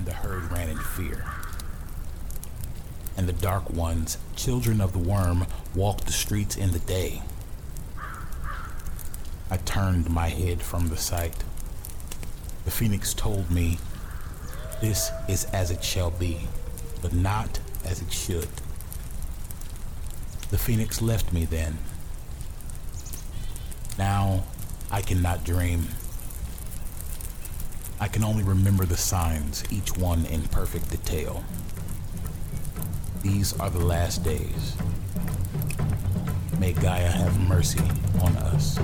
and the herd ran in fear. And the dark ones, children of the worm, walked the streets in the day. I turned my head from the sight. The phoenix told me, This is as it shall be, but not as it should. The phoenix left me then. Now I cannot dream. I can only remember the signs, each one in perfect detail. These are the last days. May Gaia have mercy on us.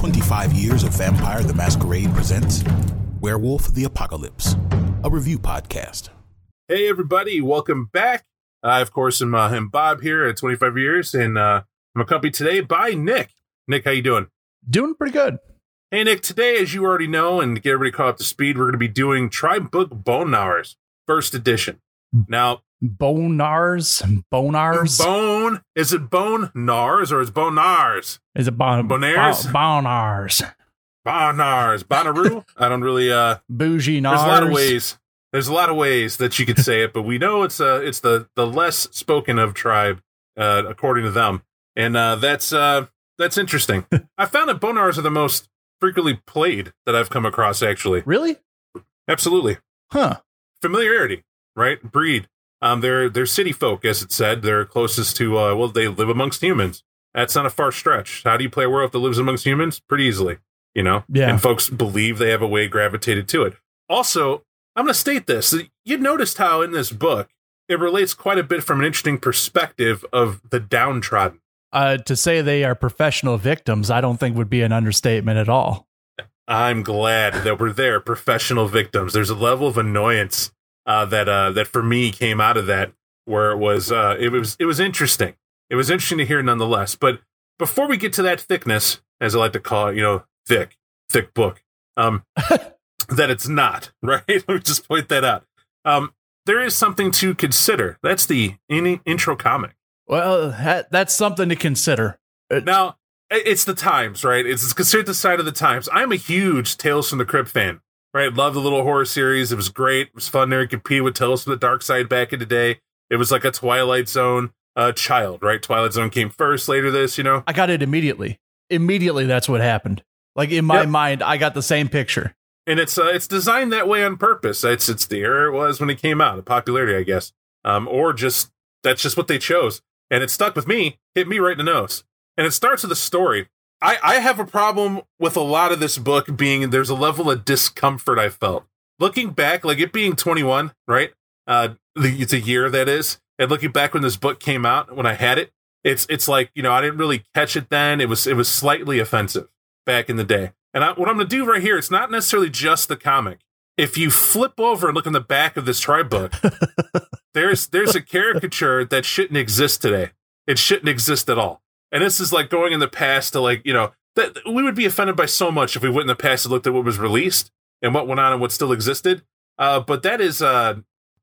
25 Years of Vampire the Masquerade presents Werewolf the Apocalypse, a review podcast. Hey, everybody, welcome back. I, of course, am, uh, am Bob here at 25 Years, and uh, I'm accompanied today by Nick. Nick, how you doing? Doing pretty good. Hey, Nick, today, as you already know, and to get everybody caught up to speed, we're going to be doing Tribe Book Bone Gnawers, first edition. Now, Bonars, bonars. Bone, is it Bone Nars or is Bone Nars? Is it bon, Bonaires? bon- bonars? Bonars, Bonnaroo? I don't really, uh, Bougie nars. there's a lot of ways. There's a lot of ways that you could say it, but we know it's uh it's the the less spoken of tribe, uh, according to them, and uh, that's uh that's interesting. I found that bonars are the most frequently played that I've come across. Actually, Really? absolutely Huh. familiarity, right? Breed. Um, they're they're city folk, as it said. They're closest to uh, well, they live amongst humans. That's not a far stretch. How do you play a werewolf that lives amongst humans? Pretty easily, you know. Yeah. And folks believe they have a way gravitated to it. Also, I'm going to state this: you noticed how in this book it relates quite a bit from an interesting perspective of the downtrodden. Uh, to say they are professional victims, I don't think would be an understatement at all. I'm glad that we're there, professional victims. There's a level of annoyance uh, that uh, that for me came out of that, where it was uh, it was it was interesting. It was interesting to hear, nonetheless. But before we get to that thickness, as I like to call it, you know, thick, thick book, um, that it's not right. Let me just point that out. Um, there is something to consider. That's the in- intro comic. Well, that, that's something to consider. Now, it's the times, right? It's, it's considered the side of the times. I'm a huge Tales from the Crypt fan, right? Love the little horror series. It was great. It was fun there. Compete with Tales from the Dark Side back in the day. It was like a Twilight Zone uh, child, right? Twilight Zone came first, later this, you know? I got it immediately. Immediately, that's what happened. Like in my Yep. mind, I got the same picture. And it's uh, it's designed that way on purpose. It's it's the era it was when it came out, the popularity, I guess, um, or just that's just what they chose, and it stuck with me, hit me right in the nose. And it starts with a story. I I have a problem with a lot of this book being there's a level of discomfort I felt looking back, like it being 21, right? Uh, the it's a year that is, and looking back when this book came out, when I had it, it's it's like you know I didn't really catch it then. It was it was slightly offensive back in the day. And I, what I'm going to do right here, it's not necessarily just the comic. If you flip over and look in the back of this tribe book, there's there's a caricature that shouldn't exist today. It shouldn't exist at all. And this is like going in the past to like you know that we would be offended by so much if we went in the past and looked at what was released and what went on and what still existed. Uh, but that is uh,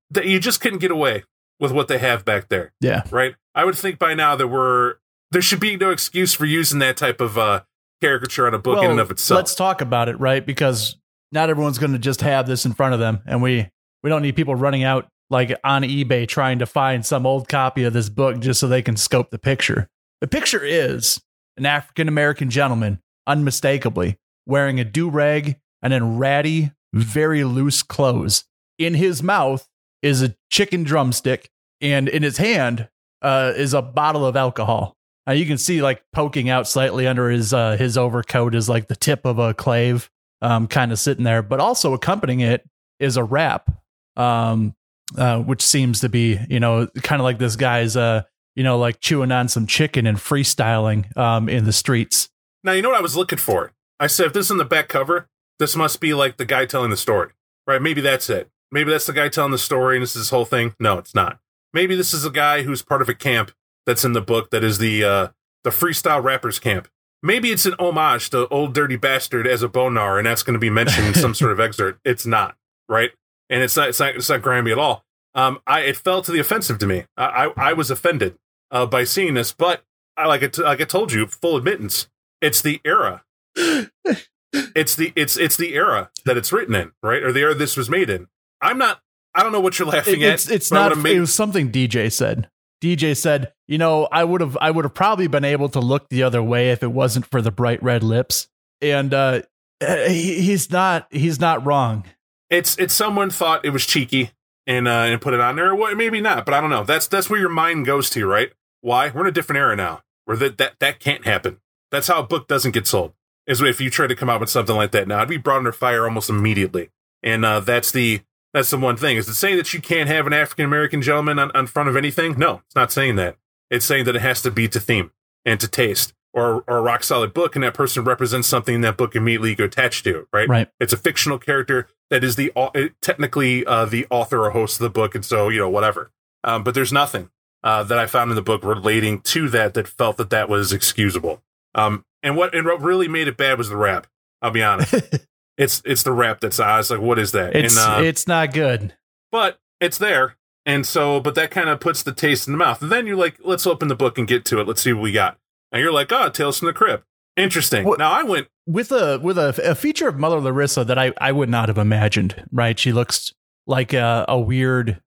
that you just couldn't get away with what they have back there Yeah. right? I would think by now that we're there should be no excuse for using that type of uh, caricature on a book in and of itself. Let's talk about it, right? Because not everyone's going to just have this in front of them, and we we don't need people running out like on eBay trying to find some old copy of this book just so they can scope the picture. The picture is an African American gentleman, unmistakably wearing a do rag and then ratty, very loose clothes. In his mouth is a chicken drumstick, and in his hand uh, is a bottle of alcohol. Now you can see like poking out slightly under his uh, his overcoat is like the tip of a clave, um, kind of sitting there. But also accompanying it is a rap, um, uh, which seems to be you know kind of like this guy's uh, you know like chewing on some chicken and freestyling um, in the streets. now you know what I was looking for. I said if this is in the back cover, this must be like the guy telling the story, right? Maybe that's it. Maybe that's the guy telling the story, and this is his whole thing. No, it's not. Maybe this is a guy who's part of a camp that's in the book that is the uh, the freestyle rappers camp. Maybe it's an homage to Old Dirty Bastard as a bonar, and that's going to be mentioned in some sort of excerpt. It's not right, and it's not. It's not. It's not grimy at all. Um, I it fell to the offensive to me. I I, I was offended uh, by seeing this, but I like it. Like I told you, full admittance. It's the era it's the it's it's the era that it's written in, right? Or the era this was made in. I'm not. I don't know what you're laughing It- at. it's but I not. it was something DJ said. DJ said, "You know, I would have I would have probably been able to look the other way if it wasn't for the bright red lips." And uh, he, he's not he's not wrong. it's it's someone thought it was cheeky and uh, and put it on there. Well, maybe not, but I don't know. That's that's where your mind goes to, right? Why? We're in a different era now, where that that that can't happen. That's how a book doesn't get sold. Is if you try to come out with something like that now, it'd be brought under fire almost immediately. And uh, that's the that's the one thing. Is it saying that you can't have an African American gentleman on, on front of anything? No, it's not saying that. It's saying that it has to be to theme and to taste, or or a rock solid book, and that person represents something that book immediately you attached to, right? Right. It's a fictional character that is the it- technically uh, the author or host of the book, and so you know whatever. Um, but there's nothing uh, that I found in the book relating to that that felt that that was excusable. Um, and what and what really made it bad was the rap. I'll be honest. it's it's the rap that's I was like, what is that? It's and, uh, it's not good. but it's there. And so, but that kind of puts the taste in the mouth. And then you're like, let's open the book and get to it. Let's see what we got. And you're like, oh, Tales from the Crypt. Interesting. What- now I went, with a with a, a feature of Mother Larissa that I I would not have imagined. Right, she looks like a, a weird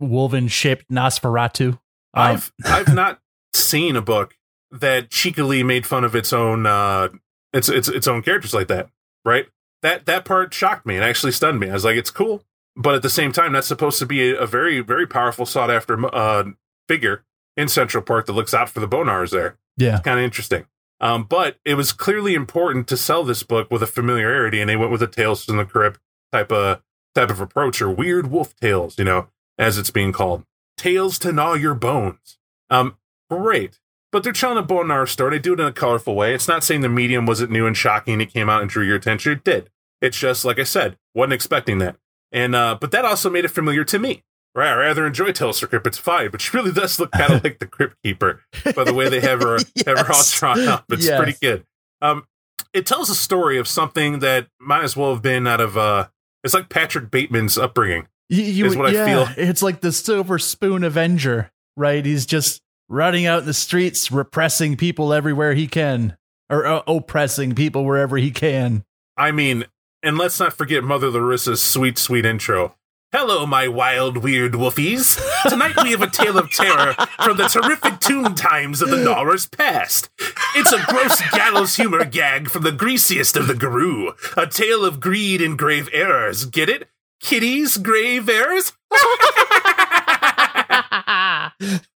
woven shaped Nosferatu. Um, I've I've not seen a book that cheekily made fun of its own uh its its its own characters like that. Right? That that part shocked me and actually stunned me. I was like, it's cool, but at the same time, that's supposed to be a, a very very powerful sought after uh figure in Central Park that looks out for the Bonars there. yeah, kind of interesting. Um, but it was clearly important to sell this book with a familiarity, and they went with a Tales from the Crypt type of type of approach, or weird wolf tales, you know, as it's being called. Tales to gnaw your bones. Um, great. But they're telling a Bonar story. They do it in a colorful way. It's not saying the medium wasn't new and shocking. It came out and drew your attention. It did. It's just like I said, wasn't expecting that. And uh, but that also made it familiar to me. Right, I rather enjoy the Crypt. It's fine, but she really does look kind of like the Crypt Keeper by the way they have her have her all Yes. drawn up. It's Yes. pretty good. Um, it tells a story of something that might as well have been out of uh, it's like Patrick Bateman's upbringing. you, you, is what I feel. It's like the Silver Spoon Avenger, right? He's just running out in the streets, repressing people everywhere he can, or uh, oppressing people wherever he can. I mean, and let's not forget Mother Larissa's sweet, sweet intro. Hello, my wild, weird wolfies. Tonight we have a tale of terror from the terrific tomb times of the Gnawers past. It's a gross gallows humor gag from the greasiest of the Guru. A tale of greed and grave errors. Get it? Kitties, grave errors?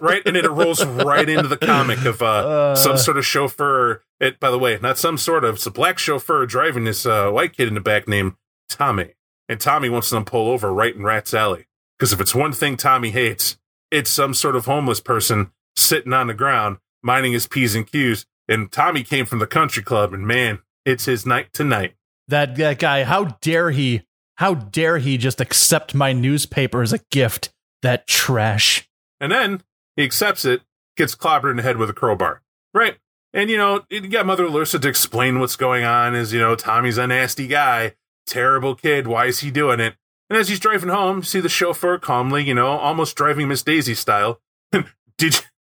right? And it rolls right into the comic of uh, Uh. some sort of chauffeur. It, by the way, not some sort of, it's a black chauffeur driving this uh, white kid in the back named Tommy. And Tommy wants them to pull over right in Rat's Alley. Because if it's one thing Tommy hates, it's some sort of homeless person sitting on the ground minding his P's and Q's. And Tommy came from the country club, and man, it's his night tonight. That that guy, how dare he? How dare he just accept my newspaper as a gift? That trash. And then he accepts it, gets clobbered in the head with a crowbar. Right. And, you know, you got Mother Larissa to explain what's going on is, you know, Tommy's a nasty guy, terrible kid. Why is he doing it? And as he's driving home, see the chauffeur calmly, you know, almost driving Miss Daisy style. did, you,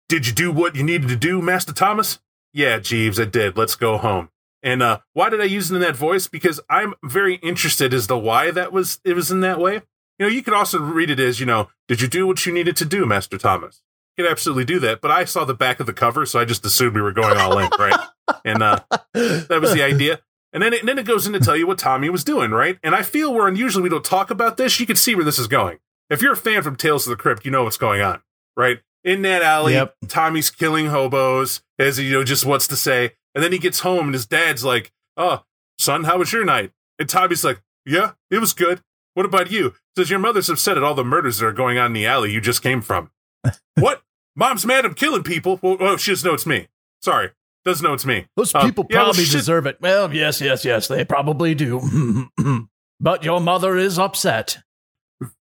did you do what you needed to do, Master Thomas? Yeah, Jeeves, I did. Let's go home. And uh, why did I use it in that voice? Because I'm very interested as to why that was it was in that way. You know, you could also read it as, you know, did you do what you needed to do, Master Thomas? You could absolutely do that. But I saw the back of the cover, so I just assumed we were going all in, right? And uh, that was the idea. And then it, and then it goes in to tell you what Tommy was doing, right? And I feel where usually we don't talk about this, you can see where this is going. If you're a fan from Tales of the Crypt, you know what's going on, right? In that alley, Yep. Tommy's killing hobos, as he, you know, just wants to say. And then he gets home and his dad's like, Oh, son, how was your night? And Tommy's like, Yeah, it was good. What about you? Says your mother's upset at all the murders that are going on in the alley you just came from. what? Mom's mad I'm killing people. Well, oh, she doesn't know it's me. Sorry. Doesn't know it's me. Those Um, people yeah, probably deserve it. Well, yes, yes, yes, they probably do. but your mother is upset.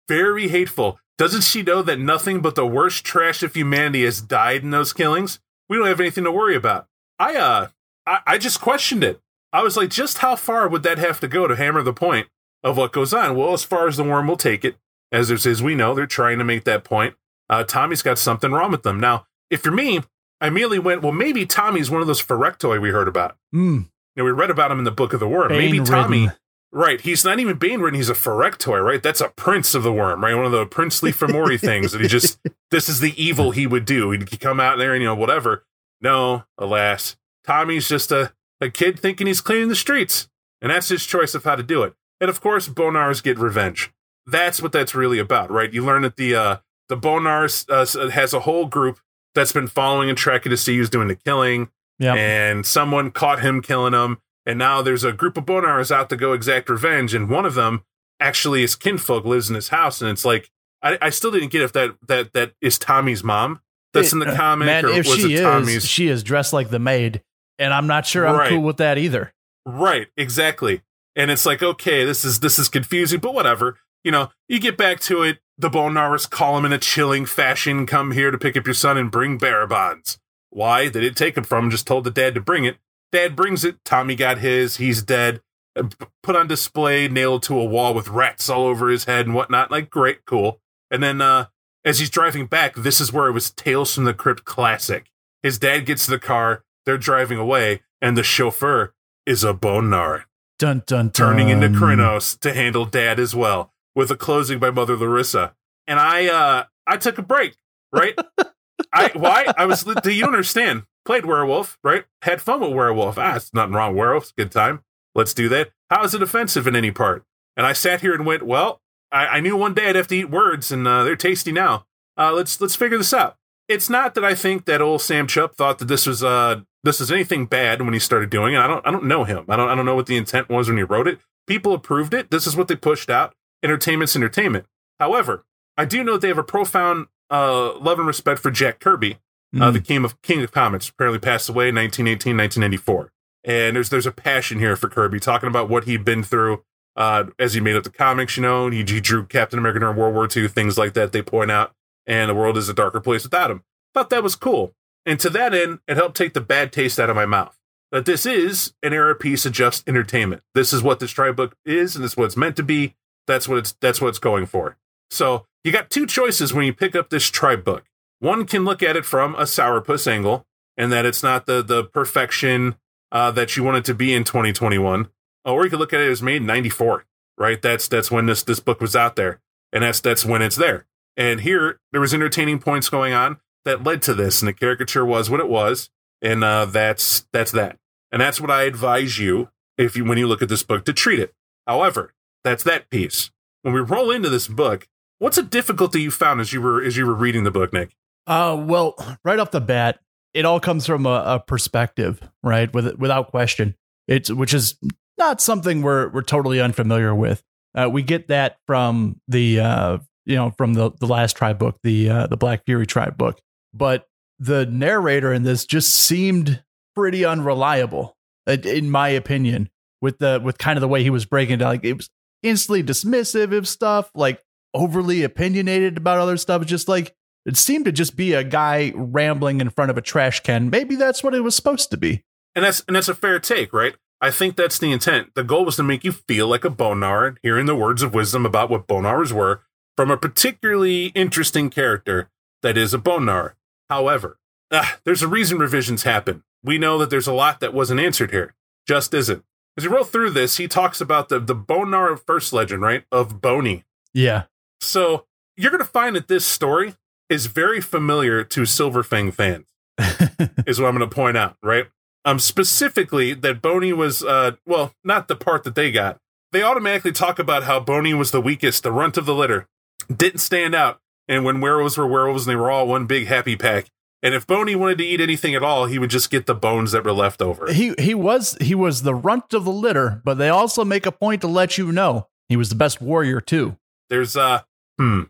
very hateful. Doesn't she know that nothing but the worst trash of humanity has died in those killings? We don't have anything to worry about. I uh I, I just questioned it. I was like, just how far would that have to go to hammer the point of what goes on? Well, as far as the worm will take it, as as we know, they're trying to make that point. Uh, Tommy's got something wrong with them. Now, if you're me, I immediately went, well, maybe Tommy's one of those Phyrextoi we heard about. Mm. You know, we read about him in the Book of the Wyrm. Maybe Bane-ridden. Tommy, right? He's not even Bane ridden. He's a Phyrextoy, right? That's a prince of the worm, right? One of the princely Fomori things that he just. This is the evil he would do. He'd come out there and you know whatever. No, alas, Tommy's just a a kid thinking he's cleaning the streets, and that's his choice of how to do it. And of course, Bonars get revenge. That's what that's really about, right? You learn that the uh, the Bonars uh, has a whole group that's been following and tracking to see who's doing the killing, Yeah. and someone caught him killing him, and now there's a group of Bonars out to go exact revenge, and one of them actually his kinfolk lives in his house, and it's like I, I still didn't get if that that that is Tommy's mom that's in the Uh, comic, Man, or if was she it is, Tommy's? she is dressed like the maid, and I'm not sure I'm Right. cool with that either. Right, exactly. And it's like, okay, this is this is confusing, but whatever. You know, you get back to it. The Bonars call him in a chilling fashion, come here to pick up your son and bring Barabons. Why? They didn't take him from him, just told the dad to bring it. Dad brings it. Tommy got his. He's dead. Uh, Put on display, nailed to a wall with rats all over his head and whatnot. Like, great, cool. And then uh, as he's driving back, this is where it was Tales from the Crypt classic. His dad gets to the car, they're driving away, and the chauffeur is a Bonar, Dun dun dun. turning into Crinos to handle dad as well, with a closing by Mother Larissa. And I uh I took a break, right? I why? I was do you understand? Played werewolf, right? Had fun with werewolf. Ah, it's nothing wrong with werewolf. A good time. Let's do that. How is it offensive in any part? And I sat here and went, well, I, I knew one day I'd have to eat words, and uh, they're tasty now. Uh, let's let's figure this out. It's not that I think that old Sam Chupp thought that this was uh this was anything bad when he started doing it. I don't I don't know him. I don't I don't know what the intent was when he wrote it. People approved it. This is what they pushed out. Entertainment's entertainment. However, I do know that they have a profound uh, love and respect for Jack Kirby, uh, Mm. the king of king of comics. Apparently passed away in 1918, 1994. And there's there's a passion here for Kirby, talking about what he'd been through uh, as he made up the comics. You know, he, he drew Captain America during World War II, things like that. They point out, and the world is a darker place without him. Thought that was cool, and to that end, it helped take the bad taste out of my mouth. That this is an era piece of just entertainment. This is what this tri book is, and this is what it's meant to be. That's what it's that's what it's going for. So you got two choices when you pick up this tribe book. One can look at it from a sourpuss angle, and that it's not the the perfection uh, that you want it to be in 2021. Or you could look at it as made in '94, right? That's that's when this this book was out there, and that's that's when it's there. And here there was entertaining points going on that led to this, and the caricature was what it was, and uh, that's that's that, and that's what I advise you if you when you look at this book to treat it. However, that's that piece. When we roll into this book, what's a difficulty you found as you were as you were reading the book, Nick? Uh, well, right off the bat, it all comes from a, a perspective, right? With without question, it's which is not something we're we're totally unfamiliar with. Uh, we get that from the uh, you know from the the last tribe book, the uh, the Black Fury tribe book, but the narrator in this just seemed pretty unreliable, uh, in my opinion. With the with kind of the way he was breaking down, like it was instantly dismissive of stuff, like overly opinionated about other stuff. Just like it seemed to just be a guy rambling in front of a trash can. Maybe that's what it was supposed to be. And that's and that's a fair take, right? I think that's the intent. The goal was to make you feel like a Bonar, hearing the words of wisdom about what Bonars were from a particularly interesting character that is a Bonar. However, ah, there's a reason revisions happen. We know that there's a lot that wasn't answered here. Just isn't. As he wrote through this, he talks about the the Bonar of first legend, right? Of Bony. Yeah. So you're gonna find that this story is very familiar to Silverfang fans is what I'm going to point out, right? Um, specifically that Boney was, uh, well, not the part that they got. They automatically talk about how Boney was the weakest, the runt of the litter, didn't stand out, and when werewolves were werewolves and they were all one big happy pack. And if Boney wanted to eat anything at all, he would just get the bones that were left over. he he was he was the runt of the litter, but they also make a point to let you know he was the best warrior too. There's, uh, hmm,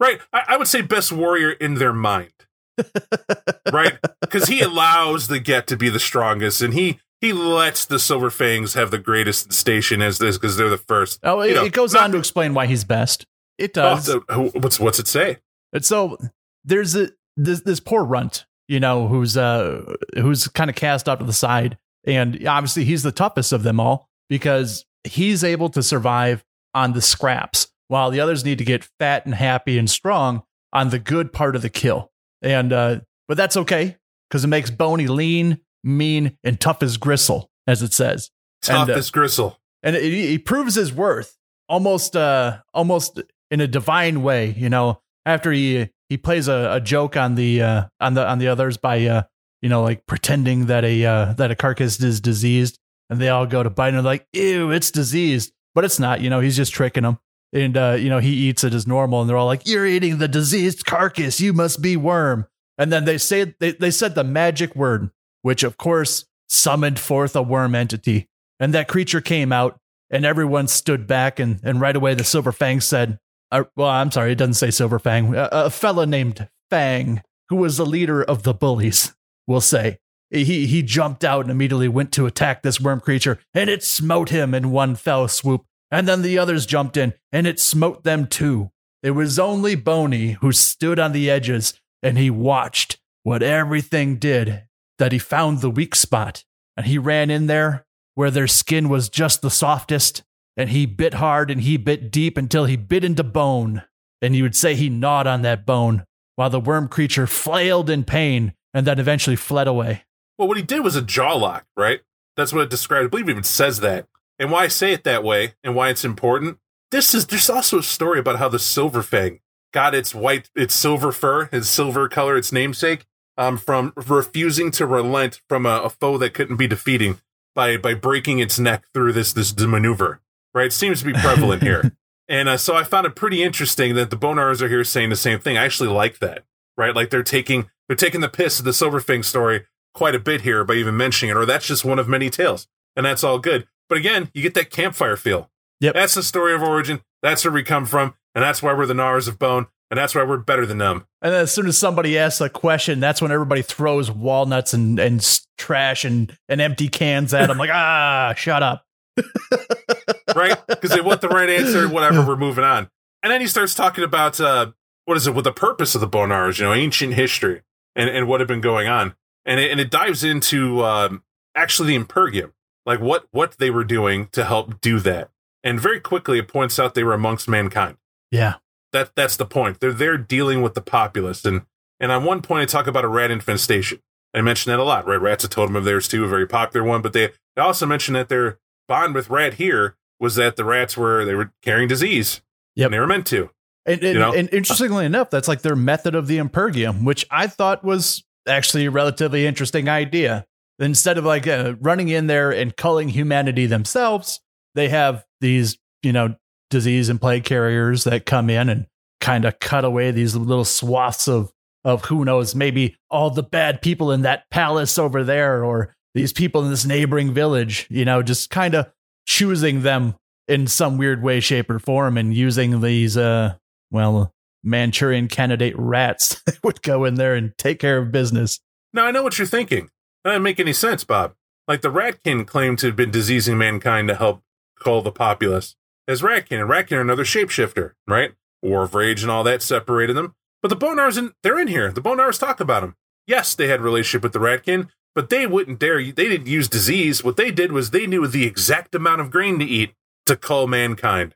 right. I, I would say best warrior in their mind, right? Because he allows the Get to be the strongest, and he he lets the Silver Fangs have the greatest station as this because they're the first. Oh, it, You know, it goes not- on to explain why he's best. It does. what's what's it say? And so there's a this this poor runt, you know, who's uh who's kind of cast out to the side, and obviously he's the toughest of them all because he's able to survive on the scraps, while the others need to get fat and happy and strong on the good part of the kill. And uh, but that's okay because it makes Boney lean, mean, and tough as gristle. as it says. Tough And, uh, as gristle. and it, he proves his worth almost uh almost in a divine way you know after he he plays a, a joke on the uh on the on the others by uh you know like pretending that a uh that a carcass is diseased and they all go to bite and they're like ew it's diseased. But it's not you know he's just tricking them and uh you know he eats it as normal and they're all like you're eating the diseased carcass you must be worm. And then they say they, they said the magic word which of course summoned forth a worm entity. And that creature came out and everyone stood back and, and right away the silver fang said uh, well i'm sorry it doesn't say silver fang. A, a fella named fang who was the leader of the bullies we'll say. He he jumped out and immediately went to attack this worm creature and it smote him in one fell swoop. And then the others jumped in and it smote them too. It was only boney who stood on the edges and he watched what everything did that he found the weak spot. And he ran in there where their skin was just the softest, and he bit hard and he bit deep until he bit into bone. And you would say he gnawed on that bone while the worm creature flailed in pain and then eventually fled away. Well, what he did was a jaw lock, right? That's what it described. I believe it even says that. And why I say it that way and why it's important. This is there's also a story about how the silver fang got its white, its silver fur, its silver color, its namesake, um, from refusing to relent from a, a foe that couldn't be defeating by by breaking its neck through this this maneuver. Right, it seems to be prevalent here. And uh, so I found it pretty interesting that the Bonars are here saying the same thing. I actually like that, right? Like they're taking they're taking the piss of the Silverfang story quite a bit here by even mentioning it, or that's just one of many tales, and that's all good. But again, you get that campfire feel. Yep. That's the story of origin. That's where we come from, and that's why we're the Gnawers of Bone, and that's why we're better than them. And then as soon as somebody asks a question, that's when everybody throws walnuts and, and trash and, and empty cans at them. like, ah, shut up. right? Because they want the right answer, whatever, we're moving on. And then he starts talking about uh, what is it, with the purpose of the Bonars, you know, ancient history and, and what had been going on. And it, and it dives into um, actually the Impergium, like what, what they were doing to help do that. And very quickly, it points out they were amongst mankind. Yeah. That That's the point. They're there dealing with the populace. And, and on one point, I talk about a rat infestation. I mentioned that a lot, right? Rat's a totem of theirs too, a very popular one. But they, they also mentioned that their bond with rat here was that the rats were they were carrying disease. Yep. And they were meant to. And, and, You know? and interestingly enough, that's like their method of the Impergium, which I thought was actually a relatively interesting idea. Instead of like uh, running in there and culling humanity themselves, they have these, you know, disease and plague carriers that come in and kind of cut away these little swaths of of who knows, maybe all the bad people in that palace over there or these people in this neighboring village, you know, just kind of choosing them in some weird way, shape, or form and using these uh well, Manchurian candidate rats that would go in there and take care of business. Now I know what you're thinking. That doesn't make any sense, Bob. Like the Ratkin claimed to have been diseasing mankind to help cull the populace. As Ratkin, and Ratkin are another shapeshifter, right? War of Rage and all that separated them. But the Bonars, in, they're in here. The Bonars talk about them. Yes, they had relationship with the Ratkin, but they wouldn't dare. They didn't use disease. What they did was they knew the exact amount of grain to eat to cull mankind.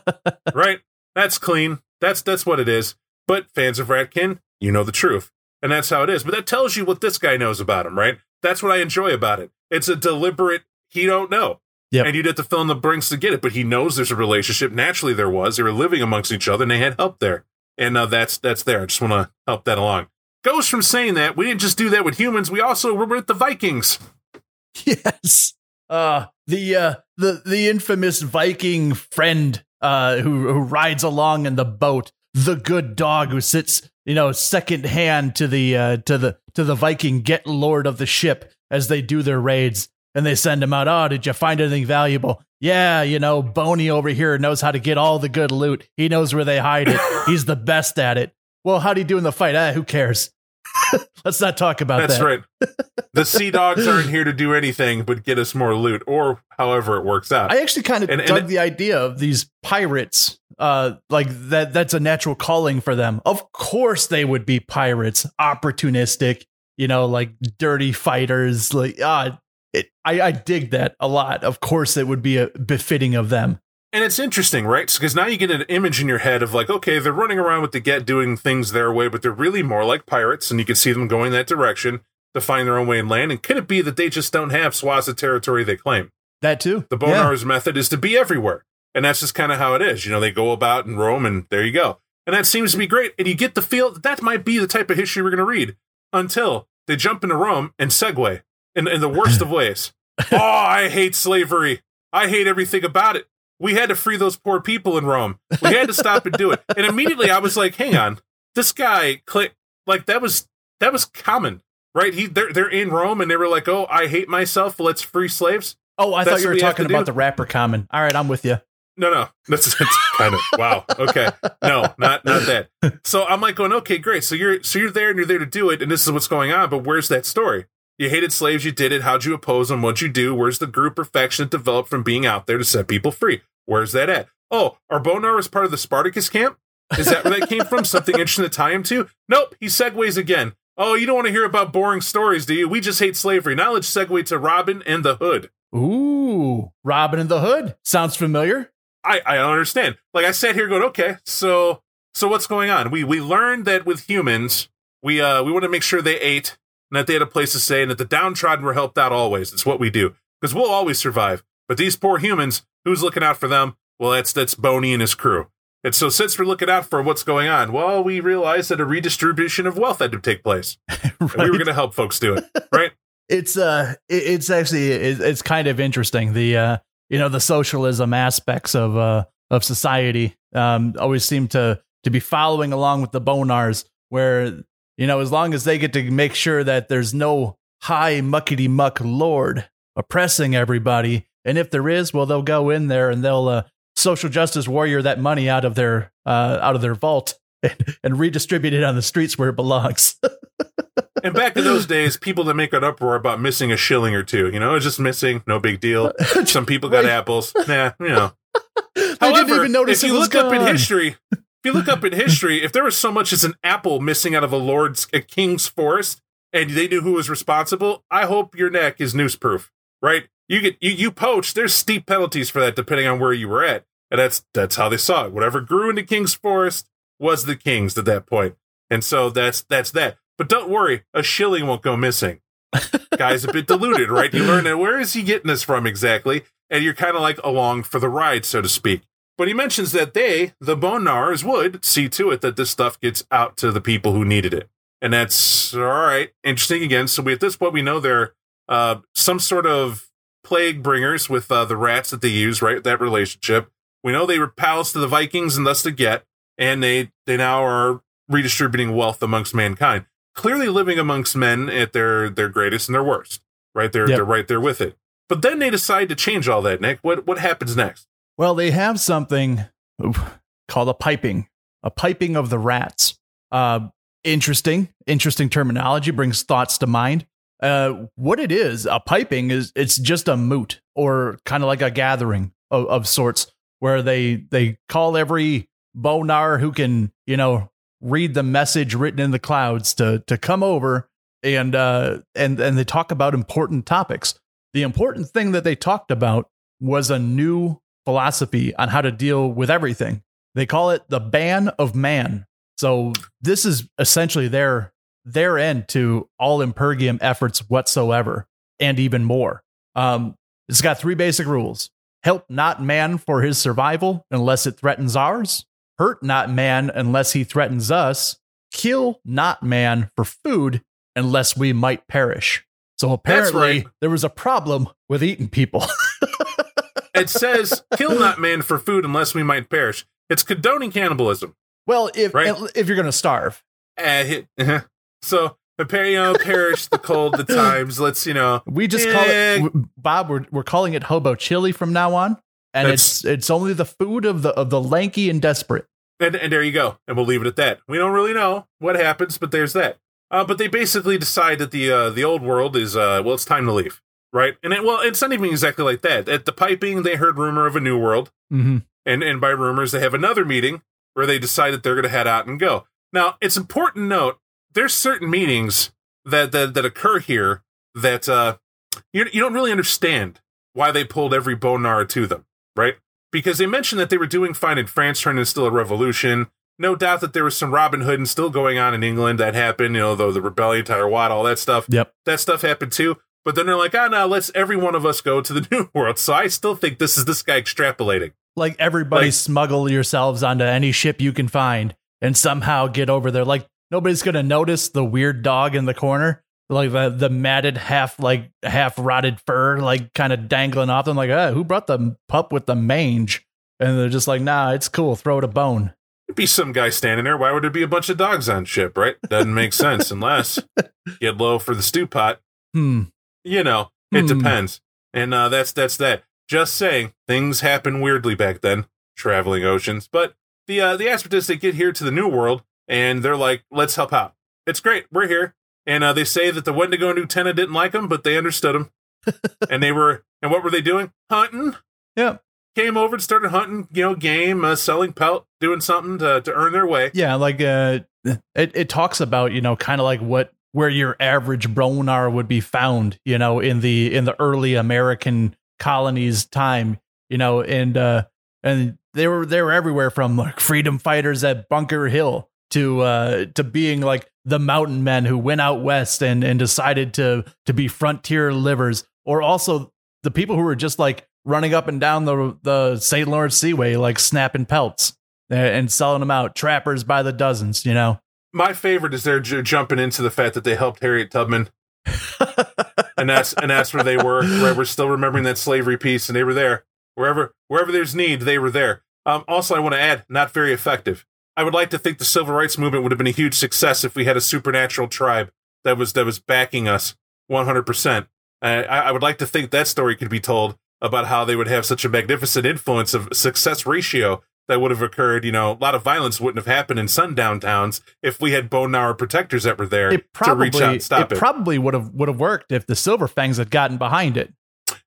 right? That's clean. That's that's what it is. But fans of Ratkin, you know the truth. And that's how it is. But that tells you what this guy knows about him, right? That's what I enjoy about it. It's a deliberate he don't know. Yep. And you'd have to fill in the blanks to get it, but he knows there's a relationship. Naturally there was. They were living amongst each other and they had help there. And uh, that's that's there. I just want to help that along. Goes from saying that we didn't just do that with humans, we also were with the Vikings. Yes. Uh the uh the the infamous Viking friend uh who who rides along in the boat, the good dog who sits, you know, second hand to the uh to the to the Viking get lord of the ship as they do their raids and they send him out, "Oh, did you find anything valuable?" Yeah, you know, Boney over here knows how to get all the good loot. He knows where they hide it. He's the best at it. Well, how do you do in the fight? Ah, who cares? Let's not talk about That's that. That's right. The sea dogs aren't here to do anything but get us more loot, or however it works out. I actually kind of And- and dug it- the idea of these pirates. Uh, like that. That's a natural calling for them. Of course, they would be pirates, opportunistic. You know, like dirty fighters. Like ah, it, I I dig that a lot. Of course, it would be a befitting of them. And it's interesting, right? Because now you get an image in your head of like, okay, they're running around with the get doing things their way, but they're really more like pirates, and you can see them going that direction. to find their own way in land? And could it be that they just don't have swaths of territory they claim? That too. The Yeah. Bonars method is to be everywhere. And that's just kind of how it is. You know, they go about and roam, and there you go. And that seems to be great. And you get the feel that that might be the type of history we're going to read until they jump into Rome and segue in, in the worst of ways. oh, I hate slavery. I hate everything about it. We had to free those poor people in Rome. We had to stop and do it. And immediately I was like, hang on. This guy click like that was that was common, right? He they're they're in Rome and they were like, "Oh, I hate myself. Let's free slaves." Oh, I That's thought you were we talking about do? the rapper common. All right, I'm with you. No, no, that's, that's kind of wow. Okay, no, not not that. So I'm like going, okay, great. So you're so you're there and you're there to do it, and this is what's going on. But where's that story? You hated slaves, you did it. How'd you oppose them? What'd you do? Where's the group perfection that developed from being out there to set people free? Where's that at? Oh, Arbonar was part of the Spartacus camp. Is that where that came from? Something interesting to tie him to? Nope. He segues again. Oh, you don't want to hear about boring stories, do you? We just hate slavery. Now let's segue to Robin and the Hood. Ooh, Robin and the Hood sounds familiar. I, I don't understand. Like I sat here going, okay, so so what's going on? We we learned that with humans, we uh we want to make sure they ate and that they had a place to stay and that the downtrodden were helped out always. It's what we do. Because we'll always survive. But these poor humans, who's looking out for them? Well, that's that's Boney and his crew. And so since we're looking out for what's going on, well, we realized that a redistribution of wealth had to take place. And we were gonna help folks do it. Right? it's uh it's actually it's kind of interesting the uh you know the socialism aspects of uh of society um always seem to to be following along with the bonars where you know as long as they get to make sure that there's no high muckety muck lord oppressing everybody and if there is well they'll go in there and they'll uh social justice warrior that money out of their uh out of their vault and, and redistribute it on the streets where it belongs And back in those days, people that make an uproar about missing a shilling or two, you know, it's just missing, no big deal. Some people got apples. Nah, you know. However, didn't even notice if you look up in history, if you look up in history, if there was so much as an apple missing out of a lord's a king's forest, and they knew who was responsible, I hope your neck is noose proof, right? You get you you poach. There's steep penalties for that, depending on where you were at, and that's that's how they saw it. Whatever grew in the king's forest was the king's at that point, and so that's that's that. But don't worry, a shilling won't go missing. Guy's a bit deluded, right? You learn that where is he getting this from exactly, and you're kind of like along for the ride, so to speak. But he mentions that they, the Bonars, would see to it that this stuff gets out to the people who needed it. And that's all right. Interesting again. So we at this point we know they're uh, some sort of plague bringers with uh, the rats that they use, right? That relationship. We know they were pals to the Vikings and thus to get, and they they now are redistributing wealth amongst mankind. Clearly living amongst men at their their greatest and their worst. Right? They're Yep. they're right there with it. But then they decide to change all that, Nick. What what happens next? Well, they have something called a piping, a piping of the rats. Uh, interesting, interesting terminology brings thoughts to mind. Uh, what it is, a piping is it's just a moot or kind of like a gathering of, of sorts where they they call every bonar who can you know read the message written in the clouds to to come over and uh and and they talk about important topics. The important thing that they talked about was a new philosophy on how to deal with everything. They call it the ban of man. So this is essentially their their end to all impergium efforts whatsoever, and even more. Um, it's got three basic rules: help not man for his survival unless it threatens ours; hurt not man unless he threatens us; kill not man for food unless we might perish. So apparently, right. there was a problem with eating people. It says, "Kill not man for food unless we might perish." It's condoning cannibalism. well, if Right. if you're going to starve, Uh, hit- so, per- you know, perish the cold, the times. Let's, you know, We just call Eh. it Bob. We're we're calling it hobo chili from now on, and That's- it's it's only the food of the of the lanky and desperate. and, and there you go. And we'll leave it at that. We don't really know what happens, but there's that. Uh, but they basically decide that the uh, the old world is uh, well, it's time to leave, right? And it, well, it's not even exactly like that. At the piping, they heard rumor of a new world, Mm-hmm. and and by rumors, they have another meeting where they decide that they're going to head out and go. Now, it's important to note there's certain meetings that that, that occur here that uh, you you don't really understand why they pulled every bonar to them, right? Because they mentioned that they were doing fine in France, trying to instill a revolution. no doubt that there was some Robin Hood and still going on in England that happened. You know, though the rebellion, Tyler Watt, all that stuff. Yep. That stuff happened too. But then they're like, ah, oh, no, let's every one of us go to the New World. So I still think this is this guy extrapolating. Like everybody Like- smuggle yourselves onto any ship you can find and somehow get over there. Like nobody's gonna notice the weird dog in the corner. Like the the matted half like half rotted fur, like kind of dangling off them, like, oh, who brought the pup with the mange? And they're just like, nah, it's cool, throw it a bone. There'd be some guy standing there. Why would there be a bunch of dogs on ship, right? Doesn't make sense unless get low for the stew pot. Hmm. You know, it Hmm. depends. And uh, that's that's that. Just saying, things happen weirdly back then, traveling oceans. But the uh, the aspect is they get here to the New World and they're like, let's help out. It's great. We're here. And uh, they say that the Wendigo and Uktena didn't like them, but they understood them. and they were, and what were they doing? Hunting. Yeah. Came over and started hunting, you know, game, uh, selling pelt, doing something to, to earn their way. Yeah, like uh it, it talks about, you know, kind of like what where your average Bronar would be found, you know, in the in the early American colonies time, you know, and uh and they were they were everywhere from like freedom fighters at Bunker Hill to uh to being like the mountain men who went out west and and decided to to be frontier livers or also the people who were just like running up and down the the St. Lawrence Seaway like snapping pelts and selling them out trappers by the dozens you know My favorite is they're j- jumping into the fact that they helped Harriet Tubman, and that's and that's where they were. Right, we're still remembering that slavery piece, and they were there wherever wherever there's need, they were there. Um, also, I want to add, not very effective. I would like to think the civil rights movement would have been a huge success if we had a supernatural tribe that was that was backing us 100. percent I would like to think that story could be told about how they would have such a magnificent influence of success ratio that would have occurred. You know, a lot of violence wouldn't have happened in sundown towns if we had bone hour protectors that were there it probably to reach out and stop it it. probably would have would have worked if the silver fangs had gotten behind it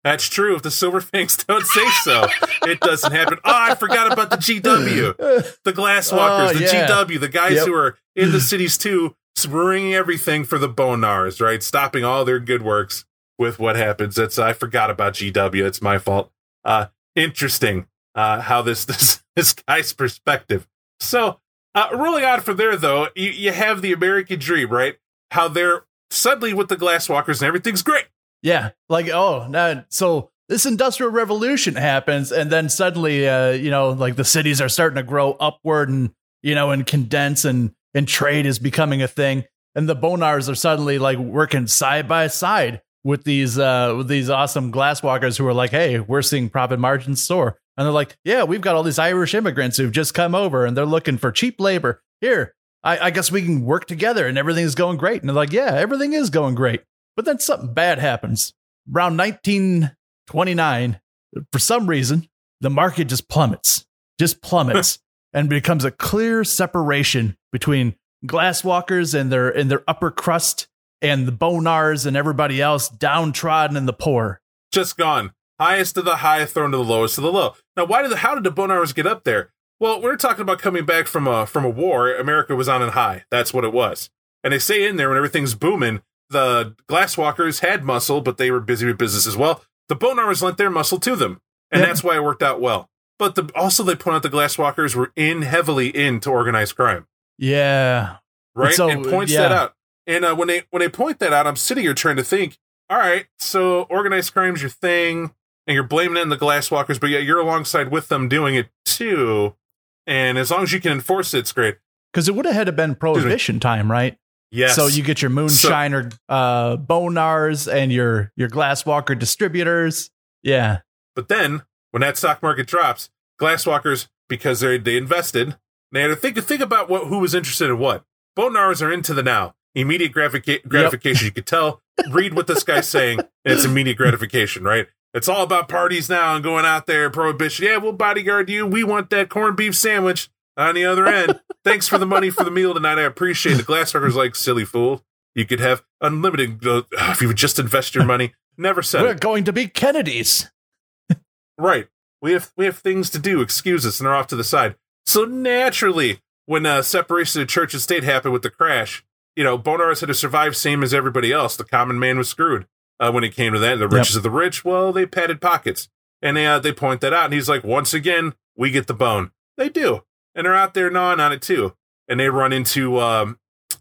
That's true. If the Silver Fangs don't say so, it doesn't happen. Oh, I forgot about the GW, the Glasswalkers, Oh, the yeah. GW, the guys Yep. who are in the cities too, ruining everything for the Bonars, right? Stopping all their good works with what happens. That's I forgot about GW. It's my fault. Uh, interesting uh, how this this this guy's perspective. So, uh, rolling on from there though, you you have the American dream, right? How they're suddenly with the Glasswalkers and everything's great. Yeah, like oh, now so this industrial revolution happens, and then suddenly, uh, you know, like the cities are starting to grow upward, and you know, and condense, and and trade is becoming a thing, and the Bonars are suddenly like working side by side with these uh with these awesome glasswalkers who are like, hey, we're seeing profit margins soar, and they're like, yeah, we've got all these Irish immigrants who've just come over, and they're looking for cheap labor here. I, I guess we can work together, and everything's going great. And they're like, yeah, everything is going great. But then something bad happens. Around 1929, for some reason, the market just plummets, just plummets, and becomes a clear separation between glasswalkers and their and their upper crust and the bonars and everybody else downtrodden and the poor. just gone. Highest of the high, thrown to the lowest of the low. Now, why did the how did the Bonars get up there? Well, we're talking about coming back from a from a war. America was on an high. That's what it was. And they say in there when everything's booming, the Glasswalkers had muscle, but they were busy with business as well. The Bonars lent their muscle to them, and Yeah. that's why it worked out well. But the, also, they point out the Glasswalkers were in heavily into organized crime Yeah. right? So, and points yeah. that out. And uh, when they when they point that out, I'm sitting here trying to think. All right, so organized crime's your thing, and you're blaming it on the glasswalkers, but yet you're alongside with them doing it too. And as long as you can enforce it, it's great. Because it would have had to been prohibition time, right? Yes. So you get your moonshiner uh bonars and your your glasswalker distributors. Yeah. But then when that stock market drops, glasswalkers because they they invested, they had to think think about what who was interested in what. Bonars are into the now. Immediate gratifica- gratification. You could tell, read what this guy's saying, and it's immediate gratification, right? It's all about parties now and going out there, prohibition. Yeah, we'll bodyguard you. We want that corned beef sandwich on the other end. Thanks for the money for the meal tonight. I appreciate it. The glasswalker's like, silly fool. You could have unlimited uh, if you would just invest your money. Never said We're it. going to be Kennedys. Right. We have we have things to do. Excuse us, and they're off to the side. So naturally, when uh, separation of church and state happened with the crash, you know, Bonars had to survive same as everybody else. The common man was screwed uh, when it came to that. The riches of the rich, well, they padded pockets, and they uh, they point that out. And he's like, once again, we get the bone. They do. and they're out there gnawing on it too. And they run into, um,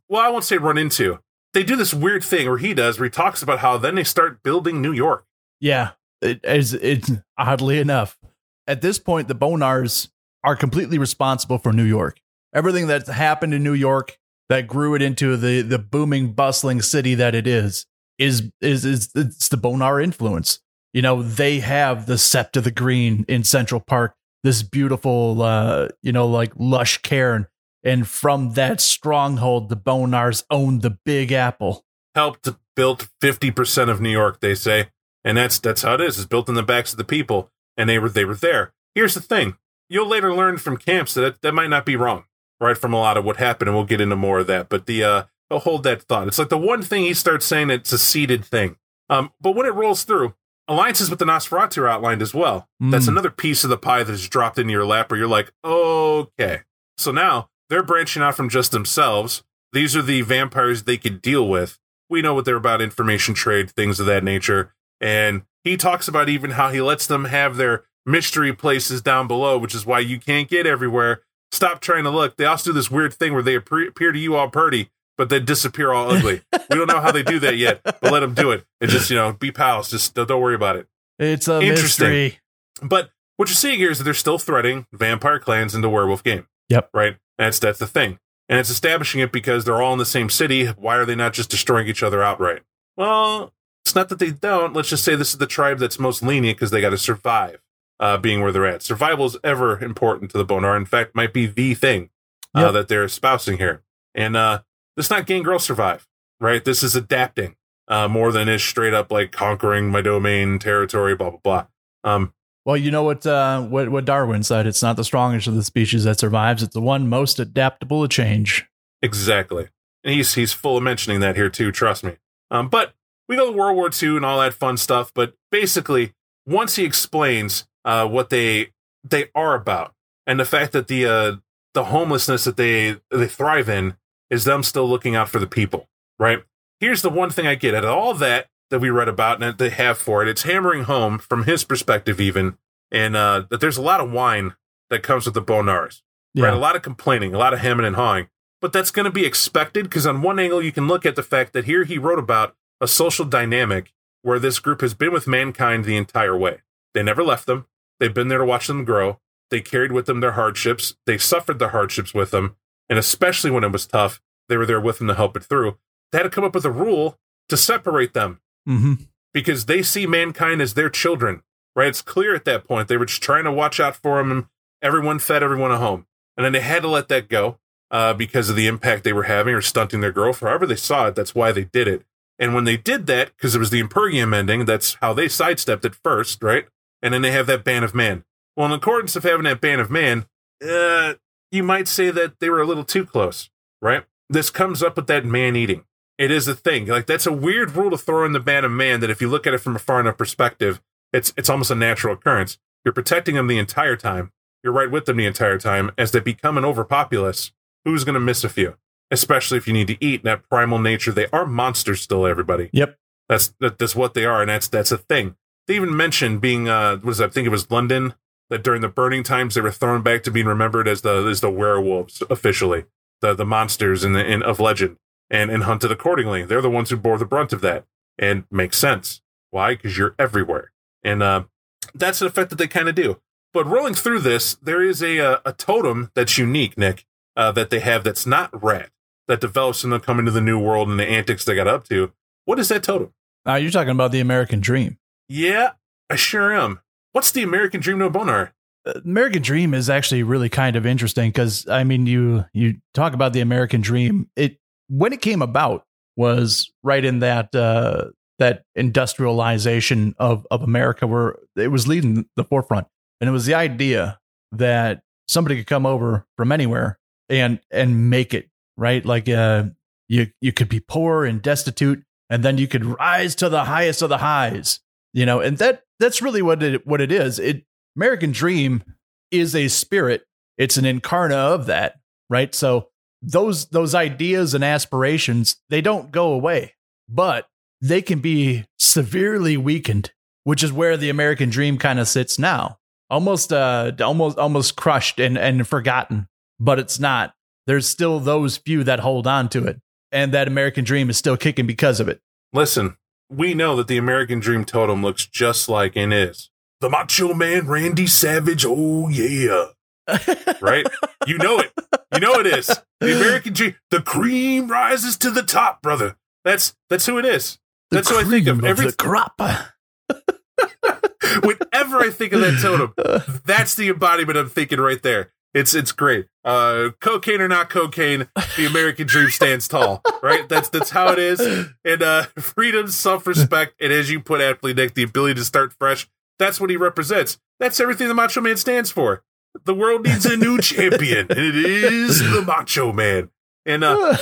well, I won't say run into. They do this weird thing, or he does, where he talks about how then they start building New York. Yeah, it is. It's oddly enough, at this point, the Bonars are completely responsible for New York. Everything that's happened in New York that grew it into the the booming, bustling city that it is is is is it's the Bone Gnawer influence. You know, they have the Sept of the Green in Central Park, this beautiful, uh, you know, like lush cairn. And from that stronghold, the Bone Gnawers own the Big Apple. Helped to build fifty percent of New York, they say, and that's that's how it is. It's built in the backs of the people, and they were they were there. Here's the thing: you'll later learn from camps that that might not be wrong, right? From a lot of what happened, and we'll get into more of that. But the uh, I'll hold that thought. It's like the one thing he starts saying it's a seeded thing. Um, but when it rolls through, alliances with the Nosferatu are outlined as well. Mm. That's another piece of the pie that's dropped into your lap where you're like, okay. So now they're branching out from just themselves. These are the vampires they could deal with. We know what they're about information trade, things of that nature. And he talks about even how he lets them have their mystery places down below, which is why you can't get everywhere. Stop trying to look. They also do this weird thing where they appear to you all pretty, but they disappear all ugly. we don't know how they do that yet, but let them do it and just you know be pals. Just don't, don't worry about it. It's a Interesting. mystery. But what you're seeing here is that they're still threading vampire clans into werewolf game. Yep. Right. That's that's the thing, and it's establishing it because they're all in the same city. Why are they not just destroying each other outright? Well, it's not that they don't. Let's just say this is the tribe that's most lenient because they got to survive, uh, being where they're at. Survival is ever important to the Bone Gnawer. In fact, might be the thing uh, Yep. that they're espousing here. And uh, this is not gangrel survive, right? This is adapting uh, more than is straight up like conquering my domain territory, blah blah blah. Um, Well, you know what, uh, what what Darwin said. It's not the strongest of the species that survives. It's the one most adaptable to change. Exactly. And he's he's full of mentioning that here too, trust me. Um, but we go to World War II and all that fun stuff, but basically, once he explains uh, what they they are about and the fact that the uh, the homelessness that they they thrive in is them still looking out for the people, right? Here's the one thing I get out of all that that we read about and that they have for it. It's hammering home from his perspective, even, and uh, that there's a lot of wine that comes with the Bone Gnawers Yeah. right? A lot of complaining, a lot of hemming and hawing. But that's going to be expected because, on one angle, you can look at the fact that here he wrote about a social dynamic where this group has been with mankind the entire way. They never left them, they've been there to watch them grow. They carried with them their hardships, they suffered the hardships with them. And especially when it was tough, they were there with him to help it through. They had to come up with a rule to separate them hmm because they see mankind as their children, right? It's clear at that point they were just trying to watch out for them, and everyone fed everyone a home, and then they had to let that go uh, because of the impact they were having or stunting their growth. However, they saw it, that's why they did it. And when they did that, because it was the Impergium ending, that's how they sidestepped it first, right? And then they have that ban of man. Well, in accordance of having that ban of man, uh, you might say that they were a little too close, right? This comes up with that man eating. It is a thing. Like that's a weird rule to throw in the ban of man that if you look at it from a far enough perspective, it's it's almost a natural occurrence. You're protecting them the entire time. You're right with them the entire time. As they become an overpopulace, who's going to miss a few? Especially if you need to eat. in That primal nature, they are monsters still. Everybody. Yep. That's that, that's what they are, and that's that's a thing. They even mentioned being uh what is that? I think it was London that during the burning times they were thrown back to being remembered as the as the werewolves officially, the the monsters in the in of legend, and and hunted accordingly. They're the ones who bore the brunt of that, and makes sense. Why? Because you're everywhere, and uh, that's an effect that they kind of do. But rolling through this, there is a a, a totem that's unique, Nick, uh, that they have that's not rat that develops in them coming to the new world and the antics they got up to. What is that totem? Now you're talking about the American Dream. Yeah, I sure am. What's the American Dream No Bone Gnawer? Uh, American Dream is actually really kind of interesting because I mean you you talk about the American Dream. It when it came about was right in that uh, that industrialization of of America where it was leading the forefront, and it was the idea that somebody could come over from anywhere and and make it right. Like uh, you you could be poor and destitute, and then you could rise to the highest of the highs. You know, and that that's really what it what it is. It American Dream is a spirit. It's an incarna of that, right? So those those ideas and aspirations, they don't go away, but they can be severely weakened, which is where the American dream kind of sits now. Almost uh almost almost crushed and and forgotten. but it's not. There's still those few that hold on to it, and that American dream is still kicking because of it. Listen, we know that the American Dream totem looks just like and is the Macho Man Randy Savage. Oh yeah, right? You know it. You know it is the American Dream. The cream rises to the top, brother. That's that's who it is. The That's who I think of cream every the crop. whenever I think of that totem. That's the embodiment I'm thinking right there. It's it's great. Uh, cocaine or not cocaine, the American dream stands tall. Right? That's that's how it is. And uh, freedom, self respect, and as you put aptly, Nick, the ability to start fresh. That's what he represents. That's everything the Macho Man stands for. The world needs a new champion, and it is the Macho Man. And uh,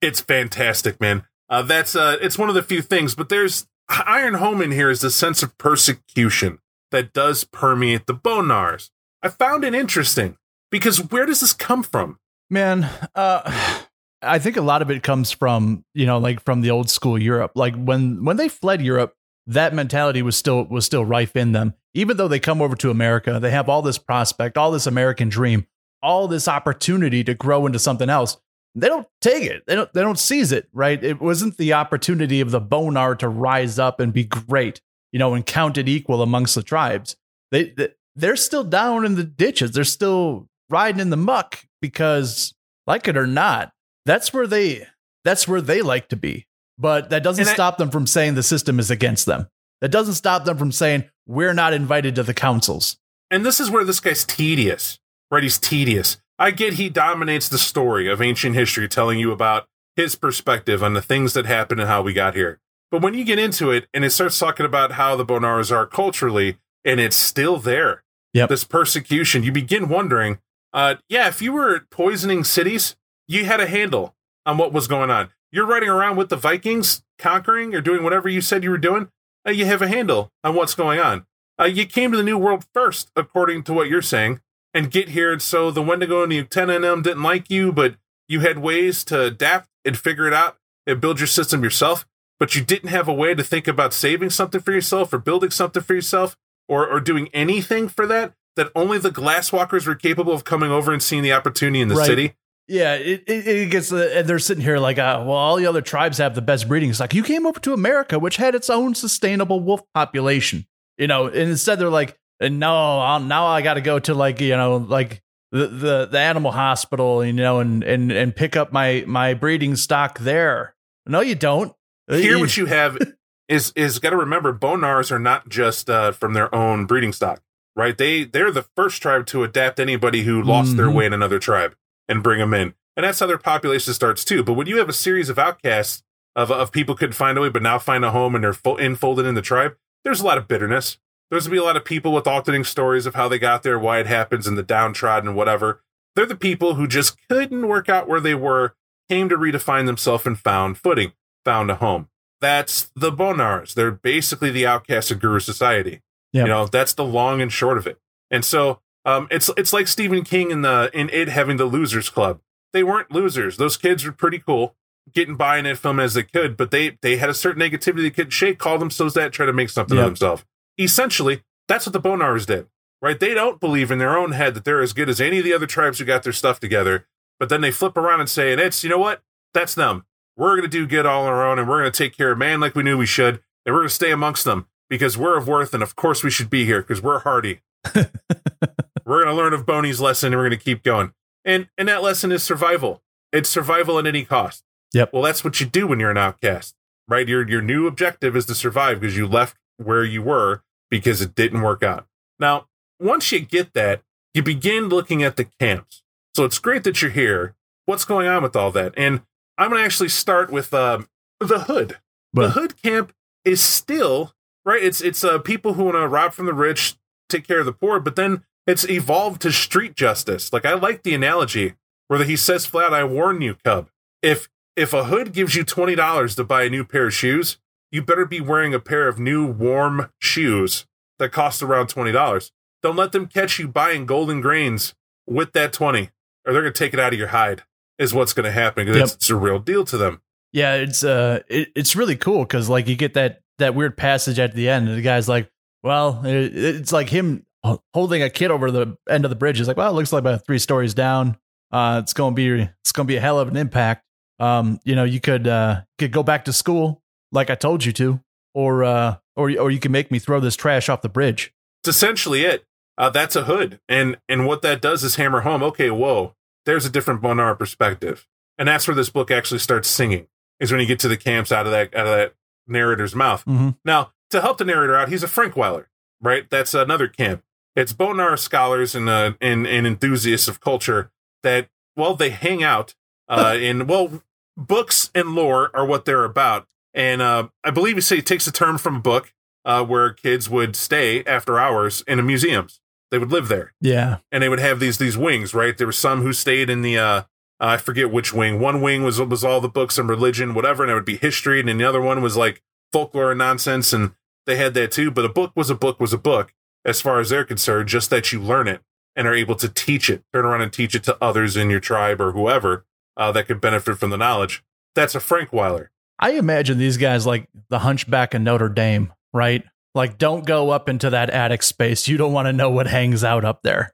it's fantastic, man. Uh, that's uh, it's one of the few things, but there's iron home in here is the sense of persecution that does permeate the Bone Gnawers. I found it interesting because where does this come from? Man, uh, I think a lot of it comes from you know like from the old school Europe. Like when when they fled Europe, that mentality was still was still rife in them. Even though they come over to America, they have all this prospect, all this American dream, all this opportunity to grow into something else. They don't take it. They don't. They don't seize it. Right. It wasn't the opportunity of the Bone Gnawer to rise up and be great. You know, and counted equal amongst the tribes. They, they they're still down in the ditches. They're still riding in the muck because, like it or not, that's where they that's where they like to be. But that doesn't And I- stop them from saying the system is against them. That doesn't stop them from saying we're not invited to the councils. And this is where this guy's tedious, right? He's tedious. I get he dominates the story of ancient history, telling you about his perspective on the things that happened and how we got here. But when you get into it and it starts talking about how the Bone Gnawers are culturally, and it's still there, Yep. this persecution, you begin wondering, uh, yeah, if you were poisoning cities, you had a handle on what was going on. You're riding around with the Vikings, conquering or doing whatever you said you were doing. Uh, you have a handle on what's going on. Uh, you came to the New World first, according to what you're saying, and get here. So the Wendigo and the Uktena and them didn't like you, but you had ways to adapt and figure it out and build your system yourself. But you didn't have a way to think about saving something for yourself or building something for yourself or, or doing anything for that. That only the Glasswalkers were capable of coming over and seeing the opportunity in the Right. city. Yeah, it, it, it gets, uh, and they're sitting here like, uh, well, all the other tribes have the best breeding. It's like, you came over to America, which had its own sustainable wolf population, you know, and instead they're like, no, I'll, now I got to go to like, you know, like the, the, the animal hospital, you know, and, and, and pick up my, my breeding stock there. No, you don't. Uh, Here, what you have is is got to remember, Bone Gnawers are not just uh, from their own breeding stock, right? They they're the first tribe to adapt anybody who lost their Mhm. way in another tribe and bring them in, and that's how their population starts too. But when you have a series of outcasts of of people couldn't find a way, but now find a home and they're fo- enfolded in the tribe, there's a lot of bitterness. There's gonna be a lot of people with alternating stories of how they got there, why it happens, and the downtrodden and whatever. They're the people who just couldn't work out where they were, came to redefine themselves and found footing, found a home. That's the Bone Gnawers. They're basically the outcasts of Garou society. Yep. You know, that's the long and short of it. And so um, it's it's like Stephen King in the in it having the losers club. They weren't losers. Those kids were pretty cool, getting by in that film as they could, but they they had a certain negativity they couldn't shake, call themselves that, try to make something Yep. of themselves. Essentially, that's what the Bone Gnawers did. Right? They don't believe in their own head that they're as good as any of the other tribes who got their stuff together, but then they flip around and say, and it's you know what? That's them. We're gonna do good all on our own and we're gonna take care of man like we knew we should, and we're gonna stay amongst them because we're of worth and of course we should be here because we're hardy. we're going to learn of Boney's lesson and we're going to keep going. And and that lesson is survival. It's survival at any cost. Yep. Well, that's what you do when you're an outcast, right? Your your new objective is to survive because you left where you were because it didn't work out. Now, once you get that, you begin looking at the camps. So it's great that you're here. What's going on with all that? And I'm going to actually start with um, the hood. the hood camp is still right. It's it's uh, people who want to rob from the rich, take care of the poor, but then it's evolved to street justice. Like I like the analogy where he says flat, "I warn you, cub. If if a hood gives you twenty dollars to buy a new pair of shoes, you better be wearing a pair of new warm shoes that cost around twenty dollars. Don't let them catch you buying golden grains with that twenty, or they're gonna take it out of your hide. Is what's gonna happen Yep. it's, it's a real deal to them. Yeah, it's uh, it, it's really cool because like you get that that weird passage at the end, and the guy's like, "Well, it, it's like him holding a kid over the end of the bridge." He's like, "Well, it looks like about three stories down. Uh, it's gonna be it's gonna be a hell of an impact. Um, you know, you could uh, could go back to school like I told you to, or uh, or or you can make me throw this trash off the bridge. It's essentially it. Uh, that's a hood, and and what that does is hammer home. Okay, whoa, there's a different Bone Gnawer perspective, and that's where this book actually starts singing. Is when you get to the camps out of that out of that narrator's mouth. Mm-hmm. Now, to help the narrator out, he's a Frankweiler, right? That's another camp. It's Bone Gnawer scholars and uh, and, and enthusiasts of culture that well they hang out uh, in well books and lore are what they're about. And uh, I believe you say it takes a term from a book uh, where kids would stay after hours in a museums. They would live there, Yeah, and they would have these these wings. Right? There were some who stayed in the uh, I forget which wing. One wing was was all the books and religion, whatever, and it would be history, and then the other one was like folklore and nonsense, and they had that too. But a book was a book was a book as far as they're concerned, just that you learn it and are able to teach it, turn around and teach it to others in your tribe or whoever uh, that could benefit from the knowledge. That's a Frankweiler. I imagine these guys like the Hunchback of Notre Dame, right? Like, don't go up into that attic space. You don't want to know what hangs out up there.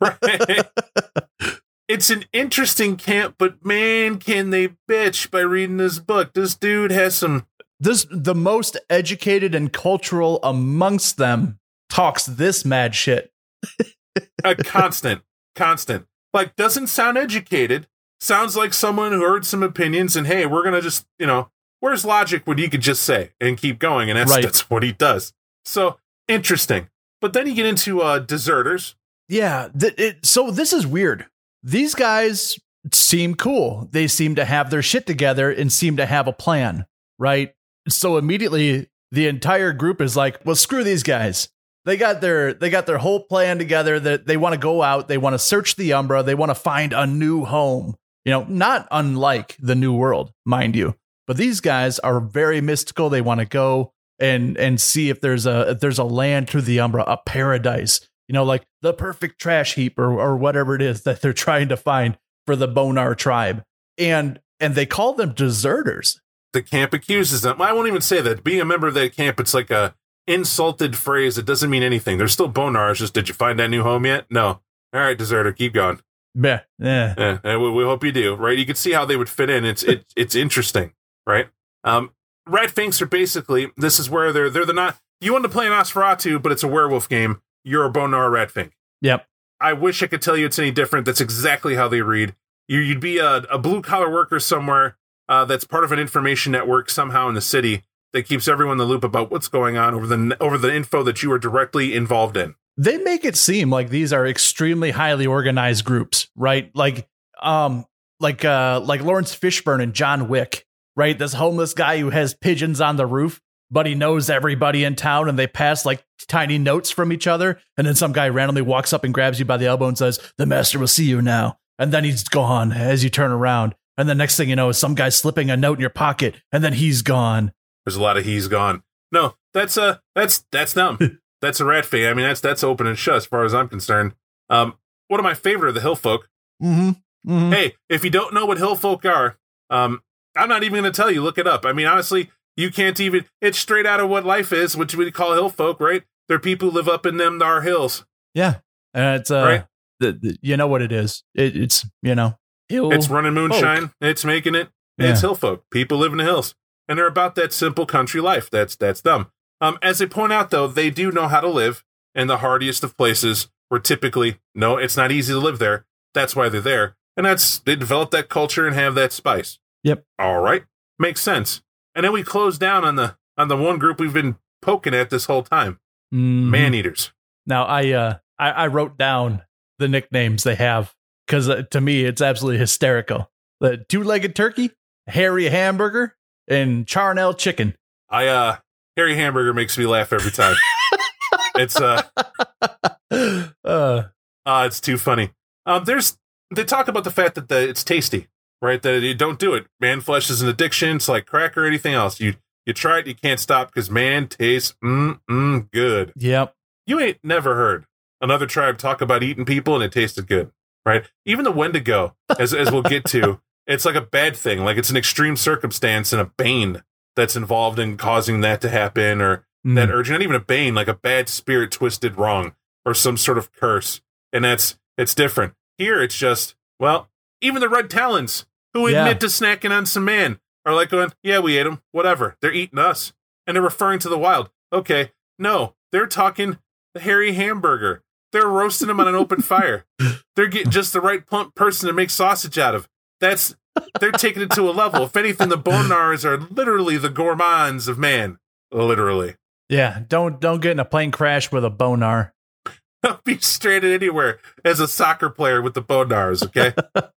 Right? it's an interesting camp, but man, can they bitch by reading this book. This dude has some This the most educated and cultural amongst them talks this mad shit. a constant, constant. Like doesn't sound educated. Sounds like someone who heard some opinions and hey, we're gonna just you know, where's logic when you could just say and keep going, and that's Right. that's what he does. So interesting. But then you get into uh deserters. Yeah. Th- it, so this is weird. These guys seem cool. They seem to have their shit together and seem to have a plan, right? So immediately the entire group is like, well, screw these guys. They got their they got their whole plan together that they want to go out, they want to search the Umbra, they want to find a new home. You know, not unlike the new world, mind you. But these guys are very mystical. They want to go and and see if there's a if there's a land through the Umbra, a paradise you know, like the perfect trash heap or or whatever it is that they're trying to find for the Bone Gnawer tribe. And and they call them deserters. The camp accuses them. I won't even say that. Being a member of that camp, it's like a insulted phrase. It doesn't mean anything. They're still Bone Gnawers. Just did you find that new home yet? No. All right, deserter, keep going. Yeah. Yeah. Yeah, and eh, we, we hope you do. Right? You can see how they would fit in. It's it, it's interesting, right? Um, rat finks are basically this is where they're they're the not. You want to play an Nosferatu, but it's a werewolf game. You're a Bone Gnawer rat fink. Yep. I wish I could tell you it's any different. That's exactly how they read. You, you'd be a, a blue collar worker somewhere uh, that's part of an information network somehow in the city that keeps everyone in the loop about what's going on over the over the info that you are directly involved in. They make it seem like these are extremely highly organized groups, right? Like um like uh like Laurence Fishburne and John Wick, right? This homeless guy who has pigeons on the roof, but he knows everybody in town and they pass like tiny notes from each other. And then some guy randomly walks up and grabs you by the elbow and says, The master will see you now. And then he's gone as you turn around. And the next thing you know is some guy slipping a note in your pocket and then he's gone. There's a lot of he's gone. No, that's uh that's that's them. that's a rat fink. I mean, that's that's open and shut as far as I'm concerned. Um, one of my favorite are the hill folk. Mm-hmm. mm-hmm. Hey, if you don't know what hill folk are, um, I'm not even going to tell you. Look it up. I mean, honestly, you can't even. It's straight out of what life is, which we call hill folk, right? They're people who live up in them our hills. Yeah. And it's uh Right. the, the- you know what it is. It, it's you know hill It's running moonshine. It's making it. Yeah. It's hill folk. People live in the hills, and they're about that simple country life. That's that's them. Um, as they point out, though, they do know how to live in the hardiest of places, where typically, no, it's not easy to live there. That's why they're there, and that's they develop that culture and have that spice. Yep. All right, makes sense. And then we close down on the on the one group we've been poking at this whole time, Mhm. man eaters. Now I uh I, I wrote down the nicknames they have because uh, to me it's absolutely hysterical. The two-legged turkey, hairy hamburger, and charnel chicken. I uh, Harry Hamburger makes me laugh every time. it's uh. uh Uh, it's too funny. Um, there's they talk about the fact that the, it's tasty, right? That you don't do it. Man flesh is an addiction. It's like crack or anything else. You you try it, you can't stop because man tastes mm mm good. yep. You ain't never heard another tribe talk about eating people and it tasted good, right? Even the Wendigo, as as we'll get to, it's like a bad thing. Like it's an extreme circumstance and a bane that's involved in causing that to happen, or Mm. that urge, not even a bane, like a bad spirit twisted wrong or some sort of curse. And that's it's different. Here it's just Well, even the Red Talons, who Yeah. admit to snacking on some man, are like going, "Yeah, we ate them. Whatever. They're eating us." And they're referring to the wild. Okay, no, they're talking the hairy hamburger. They're roasting them on an open fire. They're getting just the right plump person to make sausage out of. That's they're taking it to a level. If anything, the Bone Gnawers are literally the gourmands of man. Literally. Yeah, don't don't get in a plane crash with a bone gnawer. Don't be stranded anywhere as a soccer player with the Bone Gnawers, okay?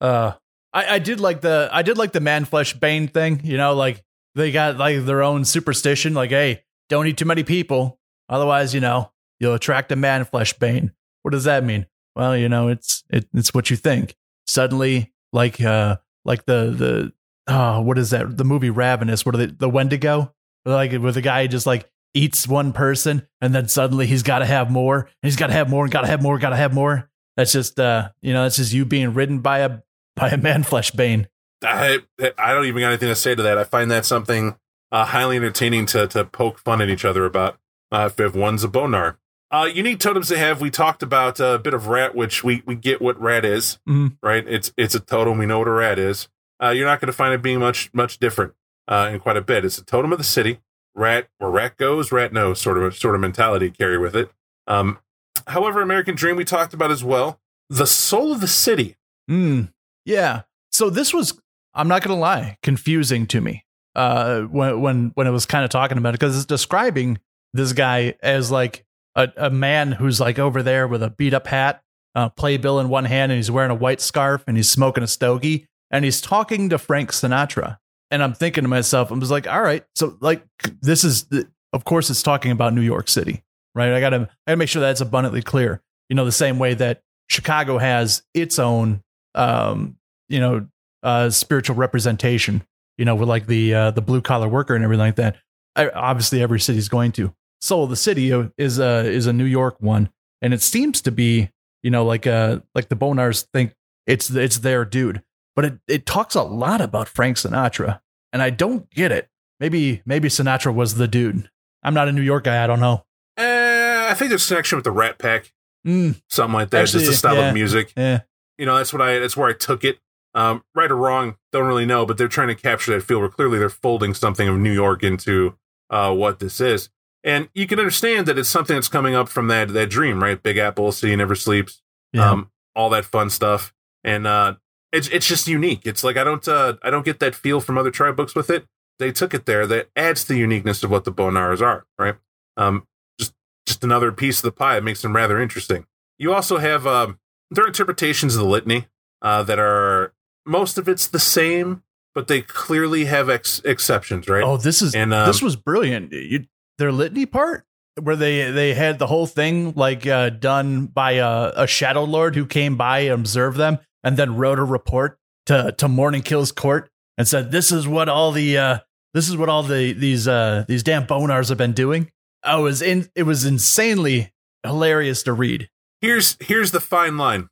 Uh, I I did like the I did like the man flesh bane thing. You know, like they got like their own superstition. Like, hey, don't eat too many people, otherwise, you know, you'll attract a man flesh bane. What does that mean? Well, you know, it's it, it's what you think. Suddenly, like uh, like the the oh, what is that? The movie Ravenous. What are they? The Wendigo? Like where the guy just like eats one person and then suddenly he's got to have more and he's got to have more and got to have more, got to have more. That's just uh, you know, that's just you being ridden by a by a man flesh bane. I I don't even got anything to say to that. I find that something uh, highly entertaining to to poke fun at each other about. Uh, if, one's a bone gnawer, uh, unique totems they have. We talked about uh, a bit of rat, which we we get what rat is, Mhm. right? It's it's a totem. We know what a rat is. Uh, you're not going to find it being much much different uh, in quite a bit. It's a totem of the city. Rat where rat goes, rat knows. Sort of sort of mentality carry with it. Um, however, American Dream we talked about as well. The soul of the city. Mm, yeah. So this was, I'm not gonna lie, confusing to me. Uh, when when when it was kind of talking about it because it's describing this guy as like a, a man who's like over there with a beat up hat, uh, playbill in one hand, and he's wearing a white scarf and he's smoking a stogie and he's talking to Frank Sinatra. And I'm thinking to myself, I'm just like, all right, so like this is, the, of course, it's talking about New York City, right? I gotta, I gotta make sure that's abundantly clear. You know, the same way that Chicago has its own, um, you know, uh, spiritual representation. You know, with like the uh, the blue collar worker and everything like that. I, obviously, every city's going to. Soul of the City is a is a New York one, and it seems to be, you know, like uh like the Bone Gnawers think it's it's their dude, but it it talks a lot about Frank Sinatra, and I don't get it. Maybe maybe Sinatra was the dude. I'm not a New York guy. I don't know. Eh, I think there's a connection with the Rat Pack, Mm, something like that. Actually, just the style yeah. of music. eh. You know that's what i that's where i took it. Um right or wrong don't really know but they're trying to capture that feel where clearly they're folding something of new york into uh what this is. And you can understand that it's something that's coming up from that that dream right? Big apple city never sleeps Yeah. um all that fun stuff. And uh it's it's just unique. It's like i don't uh i don't get that feel from other tribe books with it. They took it there. That adds to the uniqueness of what the bone gnawers are right? Um just just another piece of the pie. It makes them rather interesting. You also have um their interpretations of the litany uh, that are most of it's the same, but they clearly have ex- exceptions, right? Oh, this is And, um, this was brilliant. You, their litany part where they they had the whole thing like uh, done by a, a shadow lord who came by and observed them and then wrote a report to to Morningkill's court and said this is what all the uh, this is what all the these uh, these damn bone gnawers have been doing. I was in it was insanely hilarious to read. Here's here's the fine line,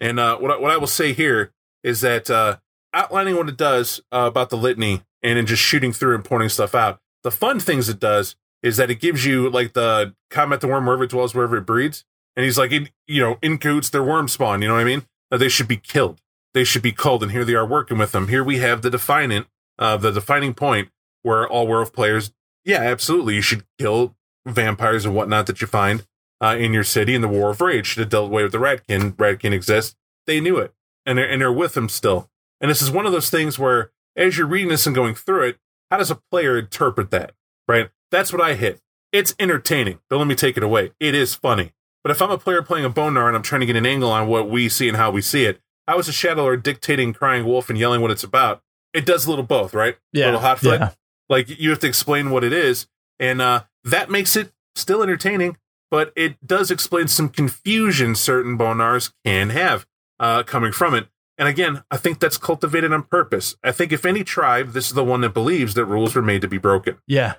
and uh, what I, what I will say here is that uh, outlining what it does uh, about the litany and then just shooting through and pointing stuff out. The fun things it does is that it gives you like the comment the Wyrm wherever it dwells, wherever it breeds, and he's like, in, you know, in coots, their worm spawn. You know what I mean? They should be killed. They should be culled, and here they are working with them. Here we have the definant, uh, the defining point where all werewolf players, yeah, absolutely, you should kill vampires and whatnot that you find uh, in your city, in the War of Rage have dealt away with the Ratkin. Ratkin exists. They knew it, and they're, and they're with him still. And this is one of those things where, as you're reading this and going through it, how does a player interpret that? Right? That's what I hit. It's entertaining. Don't let me take it away. It is funny. But if I'm a player playing a Bone Gnawer and I'm trying to get an angle on what we see and how we see it, I was a Shadow Lord dictating Crying Wolf and yelling what it's about. It does a little both, right? Yeah, A little hot foot. yeah. Like you have to explain what it is, and uh, that makes it still entertaining. But it does explain some confusion certain Bone Gnawers can have uh, coming from it. And again, I think that's cultivated on purpose. I think if any tribe, this is the one that believes that rules were made to be broken. Yeah,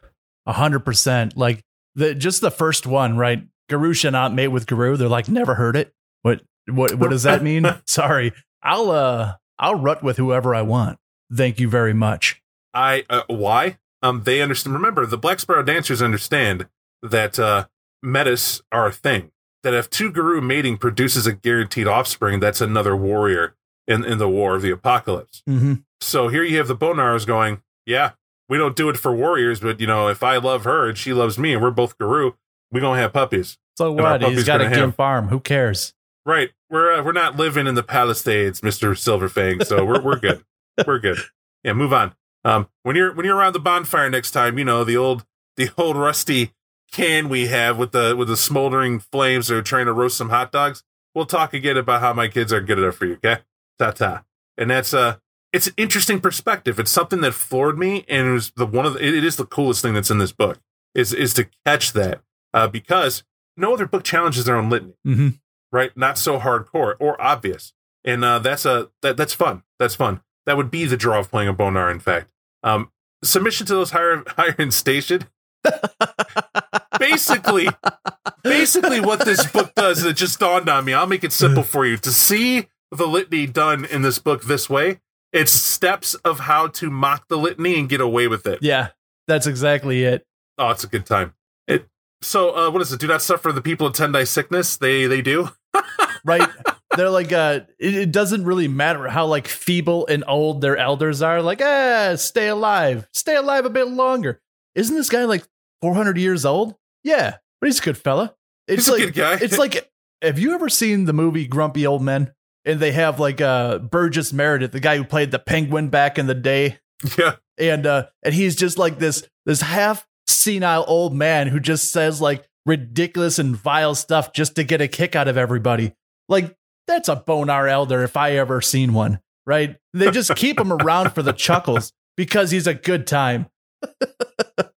a hundred percent. Like the just the first one, right? Garusha not mate with Garou. They're like never heard it. What what what does that mean? Sorry, I'll uh I'll rut with whoever I want. Thank you very much. I uh, why? Um, they understand. Remember, the Black Spiral dancers understand that uh, metis are a thing. that if two Garou mating produces a guaranteed offspring, that's another warrior in, in the war of the apocalypse. Mm-hmm. So here you have the Bone Gnawers going, yeah, we don't do it for warriors, but you know, if I love her and she loves me and we're both Garou, we're gonna have puppies. So what? He's got a gimp farm. Who cares? Right. We're uh, we're not living in the Palisades, Mister Silverfang. So we're we're good. we're good. Yeah, move on. Um, when you're when you're around the bonfire next time, you know the old the old rusty can we have with the with the smoldering flames that are trying to roast some hot dogs. We'll talk again about how my kids are good enough for you. Okay, ta ta. And that's uh, it's an interesting perspective. It's something that floored me, and it was the one of the, it, it is the coolest thing that's in this book is is to catch that uh, because no other book challenges their own litany Mm-hmm. right? Not so hardcore or obvious, and uh, that's a that that's fun. That's fun. That would be the draw of playing a Bone Gnawer. In fact, um, submission to those higher higher in station. Basically, basically, what this book does, it just dawned on me. I'll make it simple for you to see the litany done in this book this way. It's steps of how to mock the litany and get away with it. Yeah, that's exactly it. Oh, it's a good time. It. So, uh, what is it? Do not suffer the people attend Tendai sickness. They they do. Right? They're like, uh, it, it doesn't really matter how like feeble and old their elders are. Like, ah, stay alive, stay alive a bit longer. Isn't this guy like 400 years old? Yeah, but he's a good fella. It's He's a like, good guy. it's like, have you ever seen the movie Grumpy Old Men? And they have like uh Burgess Meredith, the guy who played the penguin back in the day. yeah. and uh and he's just like this this half senile old man who just says like ridiculous and vile stuff just to get a kick out of everybody like that's a bone gnawer elder if i ever seen one right they just keep him around for the chuckles because he's a good time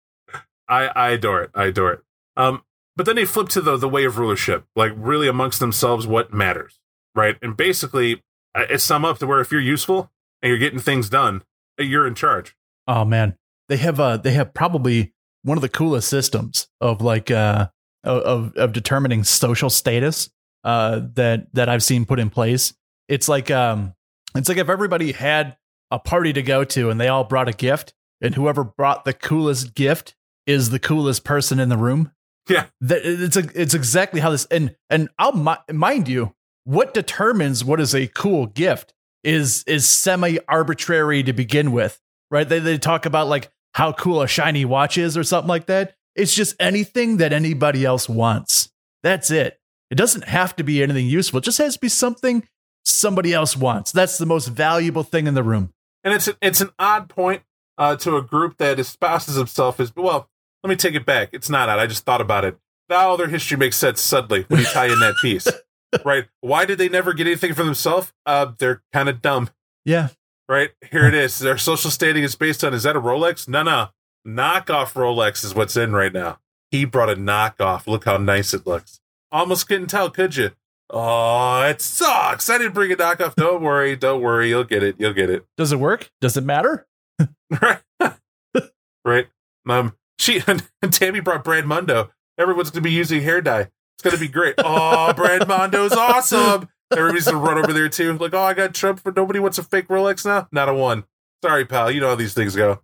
I, I adore it. I adore it. Um, but then they flip to the the way of rulership, like really amongst themselves, what matters, right? And basically, it's sum up to where if you're useful and you're getting things done, you're in charge. oh man they have uh they have probably one of the coolest systems of like uh of of determining social status uh that that I've seen put in place. It's like um it's like if everybody had a party to go to and they all brought a gift and whoever brought the coolest gift is the coolest person in the room. Yeah. That it's a, it's exactly how this and and I'll mi- mind you what determines what is a cool gift is is semi arbitrary to begin with right? They they talk about like how cool a shiny watch is or something like that. It's just anything that anybody else wants. That's it. It doesn't have to be anything useful. It just has to be something somebody else wants. That's the most valuable thing in the room. And it's it's an odd point uh, to a group that espouses itself as well. Let me take it back. It's not out. I just thought about it. Now their history makes sense suddenly when you tie in that piece, right? Why did they never get anything for themselves? Uh, they're kind of dumb. Yeah. right? Here it is. Their social standing is based on is that a Rolex? No, no. Knockoff Rolex is what's in right now. He brought a knockoff. Look how nice it looks. Almost couldn't tell, could you? Oh, it sucks. I didn't bring a knockoff. Don't worry. Don't worry. You'll get it. You'll get it. Does it work? Does it matter? Right. right. Um, she and Tammy brought Brad Mondo. Everyone's gonna be using hair dye. It's gonna be great. Oh, Brad Mondo's awesome. Everybody's gonna run over there too. Like, oh, I got Trump for nobody wants a fake Rolex now. Not a one. Sorry, pal. You know how these things go.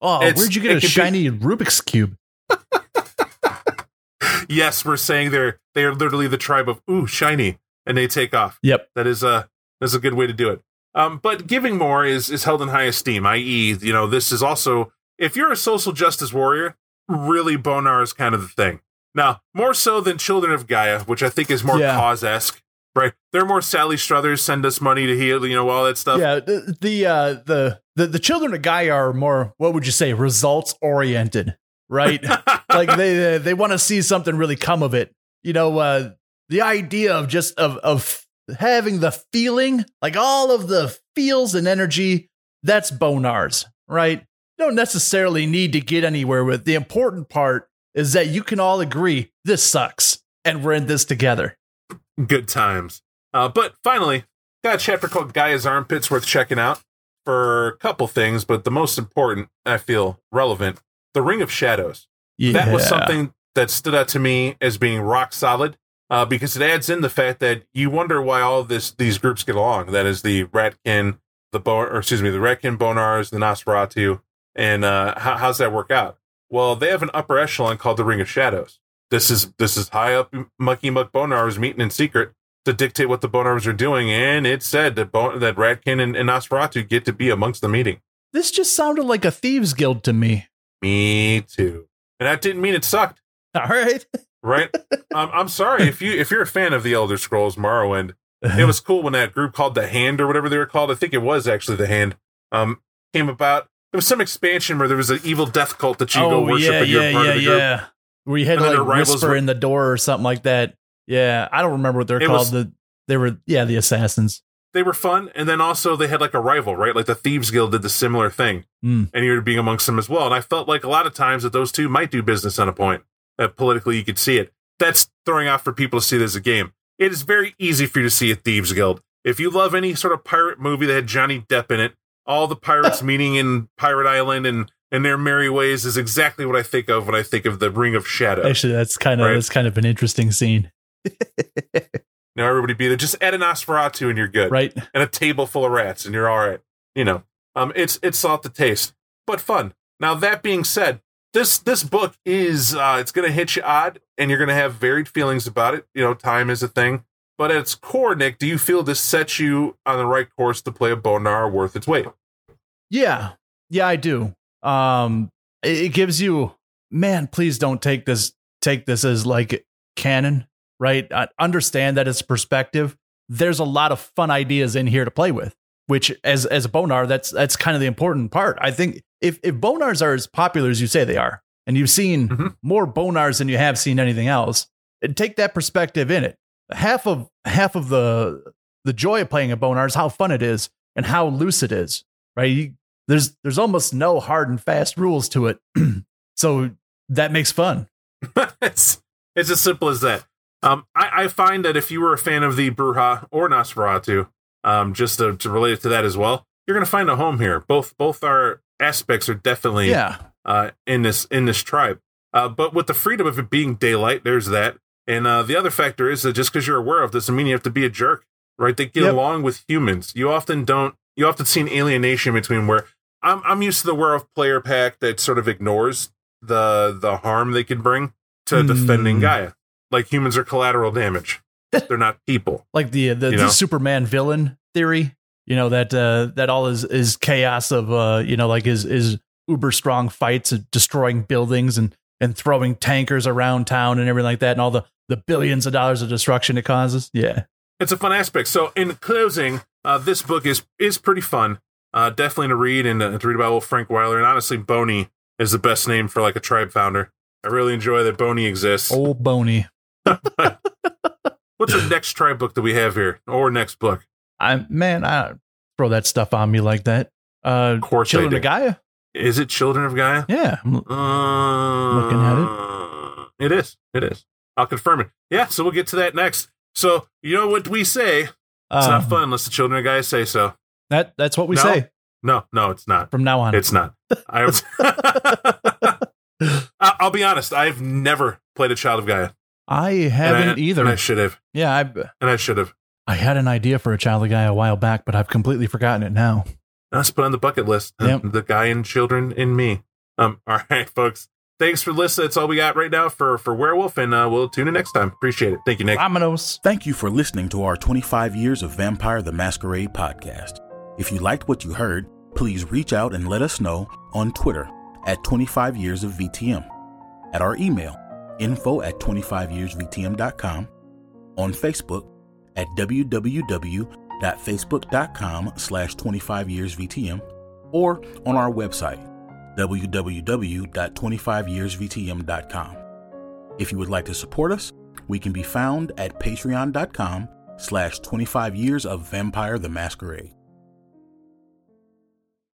Oh, It's- where'd you get a could be- shiny Rubik's cube? yes, we're saying they're they are literally the tribe of ooh shiny, and they take off. Yep. That is a that's a good way to do it. Um, but giving more is is held in high esteem. I.e., you know, this is also if you're a social justice warrior, really Bone Gnawer is kind of the thing. Now, more so than Children of Gaia, which I think is more Yeah. cause esque. Right? They're more Sally Struthers send us money to heal, you know, all that stuff. Yeah, the the, uh, the the the children of Gaia are more what would you say results oriented, right? like they they, they want to see something really come of it. You know, uh, the idea of just of of having the feeling, like all of the feels and energy, that's Bone Gnawers, right? Don't necessarily need to get anywhere with. The important part is that you can all agree this sucks, and we're in this together. good times. Uh, but finally, got a chapter called Gaia's Armpits worth checking out for a couple things, but the most important, I feel relevant, the Ring of Shadows. Yeah. That was something that stood out to me as being rock solid uh, because it adds in the fact that you wonder why all of this these groups get along. That is the Ratkin, the Bon, or excuse me, the Ratkin Bone Gnawers, the Nosferatu, and uh, how, how's that work out? Well, they have an upper echelon called the Ring of Shadows this is this is high up Mucky Muck Bone Gnawer's meeting in secret to dictate what the Bone Gnawers are doing, and it said that that Ratkin and, and Nosferatu get to be amongst the meeting. This just sounded like a thieves guild to me. Me too, and that didn't mean it sucked, All right. right? um, I'm sorry if you if you're a fan of the Elder Scrolls Morrowind, it was cool when that group called the Hand or whatever they were called. I think it was actually the Hand. Um, came about. There was some expansion where there was an evil death cult that you go worship, Oh, yeah, and you're yeah, part yeah, of the group. yeah. Where you had And to like whisper were- in the door or something like that. Yeah, I don't remember what they're called. was- the they were yeah the assassins. they were fun and then also they had like a rival right like the thieves guild did the similar thing Mm. and you're being amongst them as well and i felt like a lot of times that those two might do business on a point that politically you could see it that's throwing off for people to see it as a game it is very easy for you to see a thieves guild if you love any sort of pirate movie that had johnny depp in it all the pirates meeting in pirate island and and their merry ways is exactly what i think of when i think of the ring of shadow Actually, that's kind of Right. that's kind of an interesting scene, now everybody be there just add an Nosferatu and you're good right? and a table full of rats, and you're all right. You know, um, it's it's salt to taste, but fun. Now that being said, this this book is uh, it's going to hit you odd, and you're going to have varied feelings about it. You know, time is a thing, but at its core, Nick, do you feel this sets you on the right course to play a Bone Gnawer worth its weight? Yeah, yeah, I do. Um, it, it gives you, man. Please don't take this take this as like canon, right? I understand that it's perspective. There's a lot of fun ideas in here to play with. Which, as as a bone gnawer, that's that's kind of the important part. I think if if bone gnawers are as popular as you say they are, and you've seen Mhm. more bone gnawers than you have seen anything else, take that perspective in it. Half of half of the the joy of playing a bone gnawer is how fun it is and how loose it is, right? You, there's there's almost no hard and fast rules to it, so that makes fun. it's it's as simple as that. Um, I, I find that if you were a fan of the Brujah or Nosferatu, um, just to, to relate it to that as well, you're going to find a home here. Both both our aspects are definitely Yeah, uh, in this in this tribe. Uh, but with the freedom of it being daylight, there's that. And uh, the other factor is that just because you're aware of doesn't mean you have to be a jerk, right? They get Yep. along with humans. You often don't. You often see an alienation between where I'm. I'm used to the werewolf player pack that sort of ignores the the harm they can bring to Hmm. defending Gaia. Like humans are collateral damage. They're not people. like the the, the? Superman villain theory. You know that uh, that all is is chaos of uh, you know like his is uber strong fights of destroying buildings and and throwing tankers around town and everything like that and all the the billions of dollars of destruction it causes. Yeah, it's a fun aspect. So in closing, uh, this book is is pretty fun. Uh, definitely to read and uh, to read about old Frankweiler. And honestly, Boney is the best name for like a tribe founder. I really enjoy that Boney exists. old Boney. What's the next tribe book that we have here, or next book? I man, I throw that stuff on me like that. Uh, Of course, I Children of Gaia. Is it Children of Gaia? Yeah, Uh, Looking at it. It is. It is. I'll confirm it. Yeah. So we'll get to that next. So you know what we say? It's uh, not fun unless the Children of Gaia say so. That that's what we No. say No, no, it's not. from now on. It's not. I was. I'll be honest. I've never played a Child of Gaia. I haven't I, either. And I should have. yeah, I And I should have. I had an idea for a child of Gaia a while back, but I've completely forgotten it now. Let's put on the bucket list. Yep. The guy and children in me. Um. All right, folks. Thanks for listening. That's all we got right now for for Werewolf, and uh, we'll tune in next time. Appreciate it. Thank you, Nick. Vamonos. Thank you for listening to our 25 years of Vampire the Masquerade podcast. If you liked what you heard, please reach out and let us know on Twitter at 25 years of VTM, at our email info at 25yearsvtm.com, on Facebook at www.facebook.com slash 25yearsvtm, or on our website www.25yearsvtm.com. If you would like to support us, we can be found at patreon.com slash 25 years of vampire the masquerade